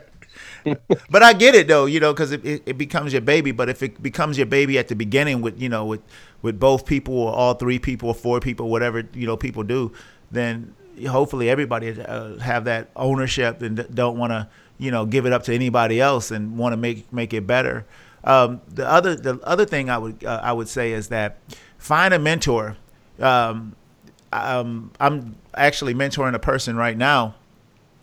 A: but I get it though, you know, because it, it, it becomes your baby. But if it becomes your baby at the beginning with you know with with both people or all three people or four people, whatever you know people do, then hopefully everybody uh, have that ownership and don't want to you know give it up to anybody else and want to make make it better. Um, the other the other thing I would uh, I would say is that find a mentor. Um, um, I'm actually mentoring a person right now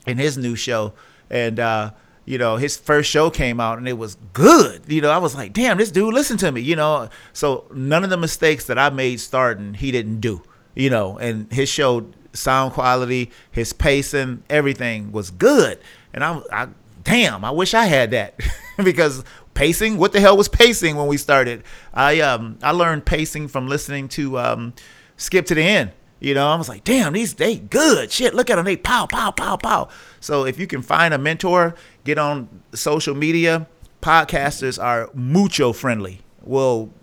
A: in his new show and uh you know his first show came out and it was good you know i was like damn this dude listen to me you know so none of the mistakes that i made starting he didn't do you know and his show sound quality his pacing everything was good and i, I damn i wish i had that <laughs> because pacing what the hell was pacing when we started i um i learned pacing from listening to um skip to the end you know, I was like, damn, these they good. Shit, look at them. They pow, pow, pow, pow. So if you can find a mentor, get on social media. Podcasters are mucho friendly. Will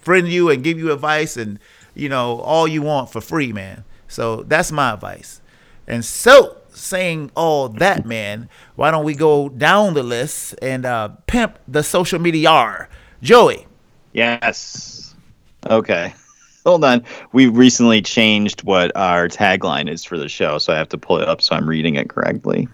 A: friend you and give you advice and you know all you want for free, man. So that's my advice. And so saying all that, man, why don't we go down the list and uh, pimp the social media? R. Joey,
C: Yes. Okay. <laughs> Hold on. We recently changed what our tagline is for the show, so I have to pull it up so I'm reading it correctly.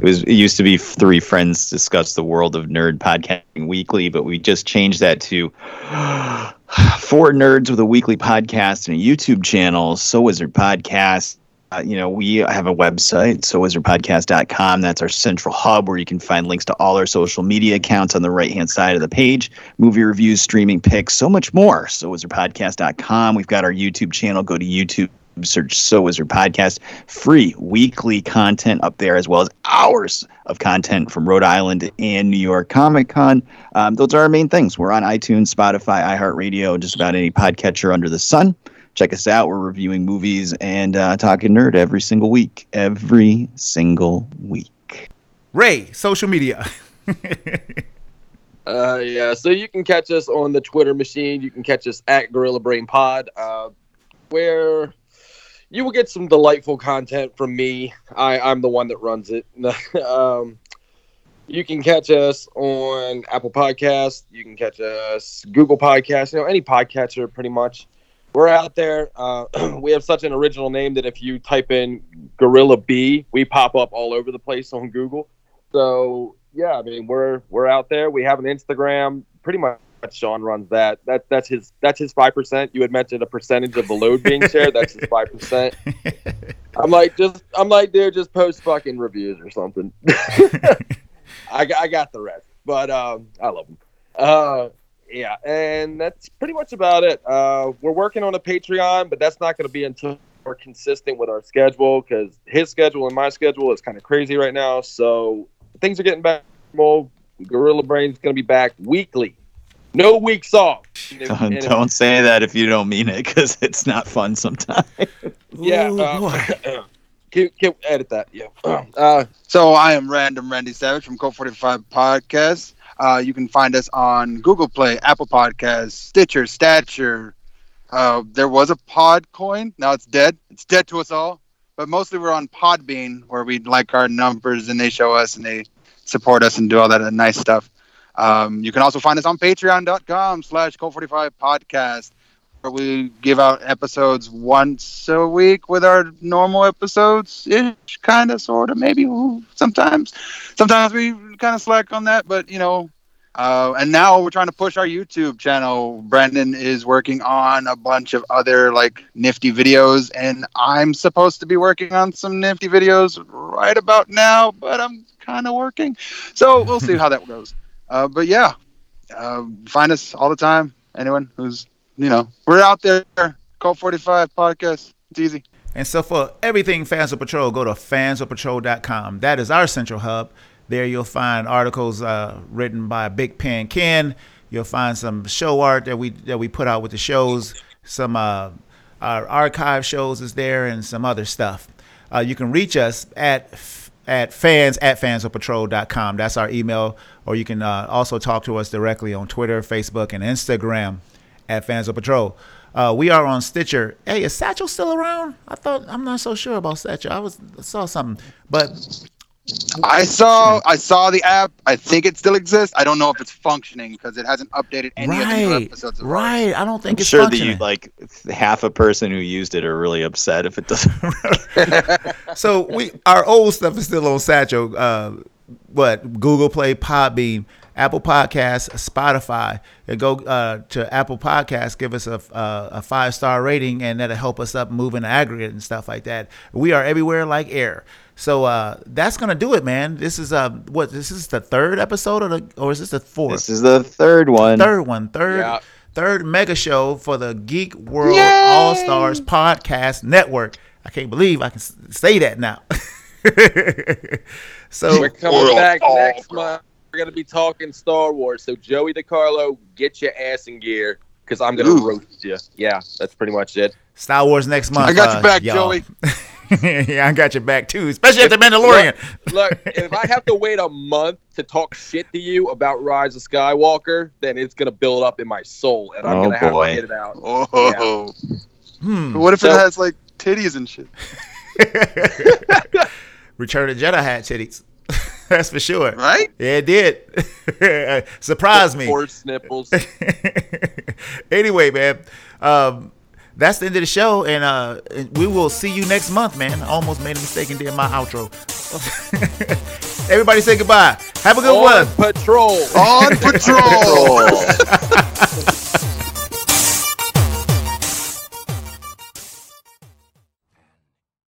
C: It was it used to be three friends discuss the world of nerd podcasting weekly, but we just changed that to <sighs> four nerds with a weekly podcast and a YouTube channel, So Wizard Podcast. Uh, you know, we have a website, sowizardpodcast.com. That's our central hub where you can find links to all our social media accounts on the right hand side of the page, movie reviews, streaming picks, so much more. Sowizardpodcast.com. We've got our YouTube channel. Go to YouTube, search So Wizard Podcast. Free weekly content up there, as well as hours of content from Rhode Island and New York Comic Con. Um, those are our main things. We're on iTunes, Spotify, iHeartRadio, just about any podcatcher under the sun check us out. We're reviewing movies and uh, talking nerd every single week. Every single week.
A: Ray, social media. <laughs>
E: Uh, yeah, so you can catch us on the Twitter machine. You can catch us at Gorilla Brain Pod, uh, where you will get some delightful content from me. I, I'm the one that runs it. <laughs> um, you can catch us on Apple Podcasts. You can catch us Google Podcasts. You know, any podcatcher, pretty much. We're out there. Uh, <clears throat> we have such an original name that if you type in Gorilla B, we pop up all over the place on Google. So yeah, I mean we're we're out there. We have an Instagram. Pretty much Sean runs that. That that's his that's his five percent. You had mentioned a percentage of the load being shared. That's his five percent. <laughs> I'm like just I'm like dude, just post fucking reviews or something. <laughs> I got I got the rest, but um, I love them. Uh, yeah, and that's pretty much about it. Uh, we're working on a Patreon, but that's not going to be until we're consistent with our schedule because his schedule and my schedule is kind of crazy right now. So things are getting back. Well, Gorilla Brain's going to be back weekly, no weeks off. If-
C: Don't,
E: if-
C: don't say that if you don't mean it, because it's not fun sometimes. <laughs>
E: yeah,
A: Ooh,
E: uh, <clears throat> can, can edit that. Yeah. <clears throat> Uh,
D: So I am Random Randy Savage from Cult 45 Podcast. Uh, you can find us on Google Play, Apple Podcasts, Stitcher, Stature. Uh, there was a Podcoin. Now it's dead. It's dead to us all. But mostly we're on Podbean, where we like our numbers and they show us and they support us and do all that nice stuff. Um, you can also find us on patreon.com slash Cult 45 Podcast, where we give out episodes once a week with our normal episodes ish, kind of, sort of, maybe sometimes. Sometimes we kind of slack on that, but you know. Uh, and now we're trying to push our YouTube channel. Brandon is working on a bunch of other like nifty videos, and I'm supposed to be working on some nifty videos right about now, but I'm kind of working. So we'll see how that goes. Uh, but yeah, uh, find us all the time. Anyone who's, you know, we're out there. Cult 45 podcast. It's easy.
A: And so for everything Fans of Patrol, go to fansofpatrol.com. That is our central hub. There you'll find articles uh, written by Big Pen Ken. You'll find some show art that we that we put out with the shows. Some uh, our archive shows is there and some other stuff. Uh, you can reach us at at fans at fansofpatrol.com. That's our email. Or you can uh, also talk to us directly on Twitter, Facebook, and Instagram at Fans of Patrol. Uh, we are on Stitcher. Hey, is Satchel still around? I thought I'm not so sure about Satchel. I was I saw something, but
D: I saw I saw the app. I think it still exists. I don't know if it's functioning because it hasn't updated any of the new
A: right,
D: episodes. Of
A: right. I don't think
C: I'm
A: it's
C: sure that
A: functioning.
C: you like half a person who used it are really upset if it doesn't. <laughs> <laughs>
A: so we our old stuff is still on Satchel. Uh, what Google Play, Podbean, Apple Podcasts, Spotify. And go uh, to Apple Podcasts, give us a, a, a five star rating, and that'll help us up moving the aggregate and stuff like that. We are everywhere like air. So uh, that's gonna do it, man. This is uh, what this is the third episode, of the, or is this the fourth?
C: this is the third one.
A: third one, third,
E: Yeah.
A: third mega show for the Geek World All Stars Podcast Network. I can't believe I can say that now. <laughs> so
E: We're coming
D: World
E: back
D: Star
E: next month. We're gonna be talking Star Wars. So Joey DiCarlo, get your ass in gear because I'm gonna
D: Ooh.
E: roast you. Yeah, that's pretty much it.
A: Star Wars next month.
D: I got your
A: uh,
D: back,
A: y'all.
D: Joey. <laughs> <laughs>
A: yeah, I got your back too, especially if, after Mandalorian.
E: Look, if I have to wait a month to talk shit to you about Rise of Skywalker, then it's gonna build up in my soul, and I'm
C: Oh,
E: gonna have to get it out.
D: Oh,
A: Hmm.
D: what if
E: So-
D: it has like titties and shit? <laughs>
A: Return of the Jedi had titties. <laughs> That's for sure.
D: Right?
A: Yeah, it did. Surprised me.
E: Horse nipples.
A: anyway, man, um, that's the end of the show, and uh, we will see you next month, man. I almost made a mistake and did my outro. <laughs> Everybody say goodbye. Have a good
E: On
A: one.
E: patrol.
D: On patrol.
C: Patrol. <laughs>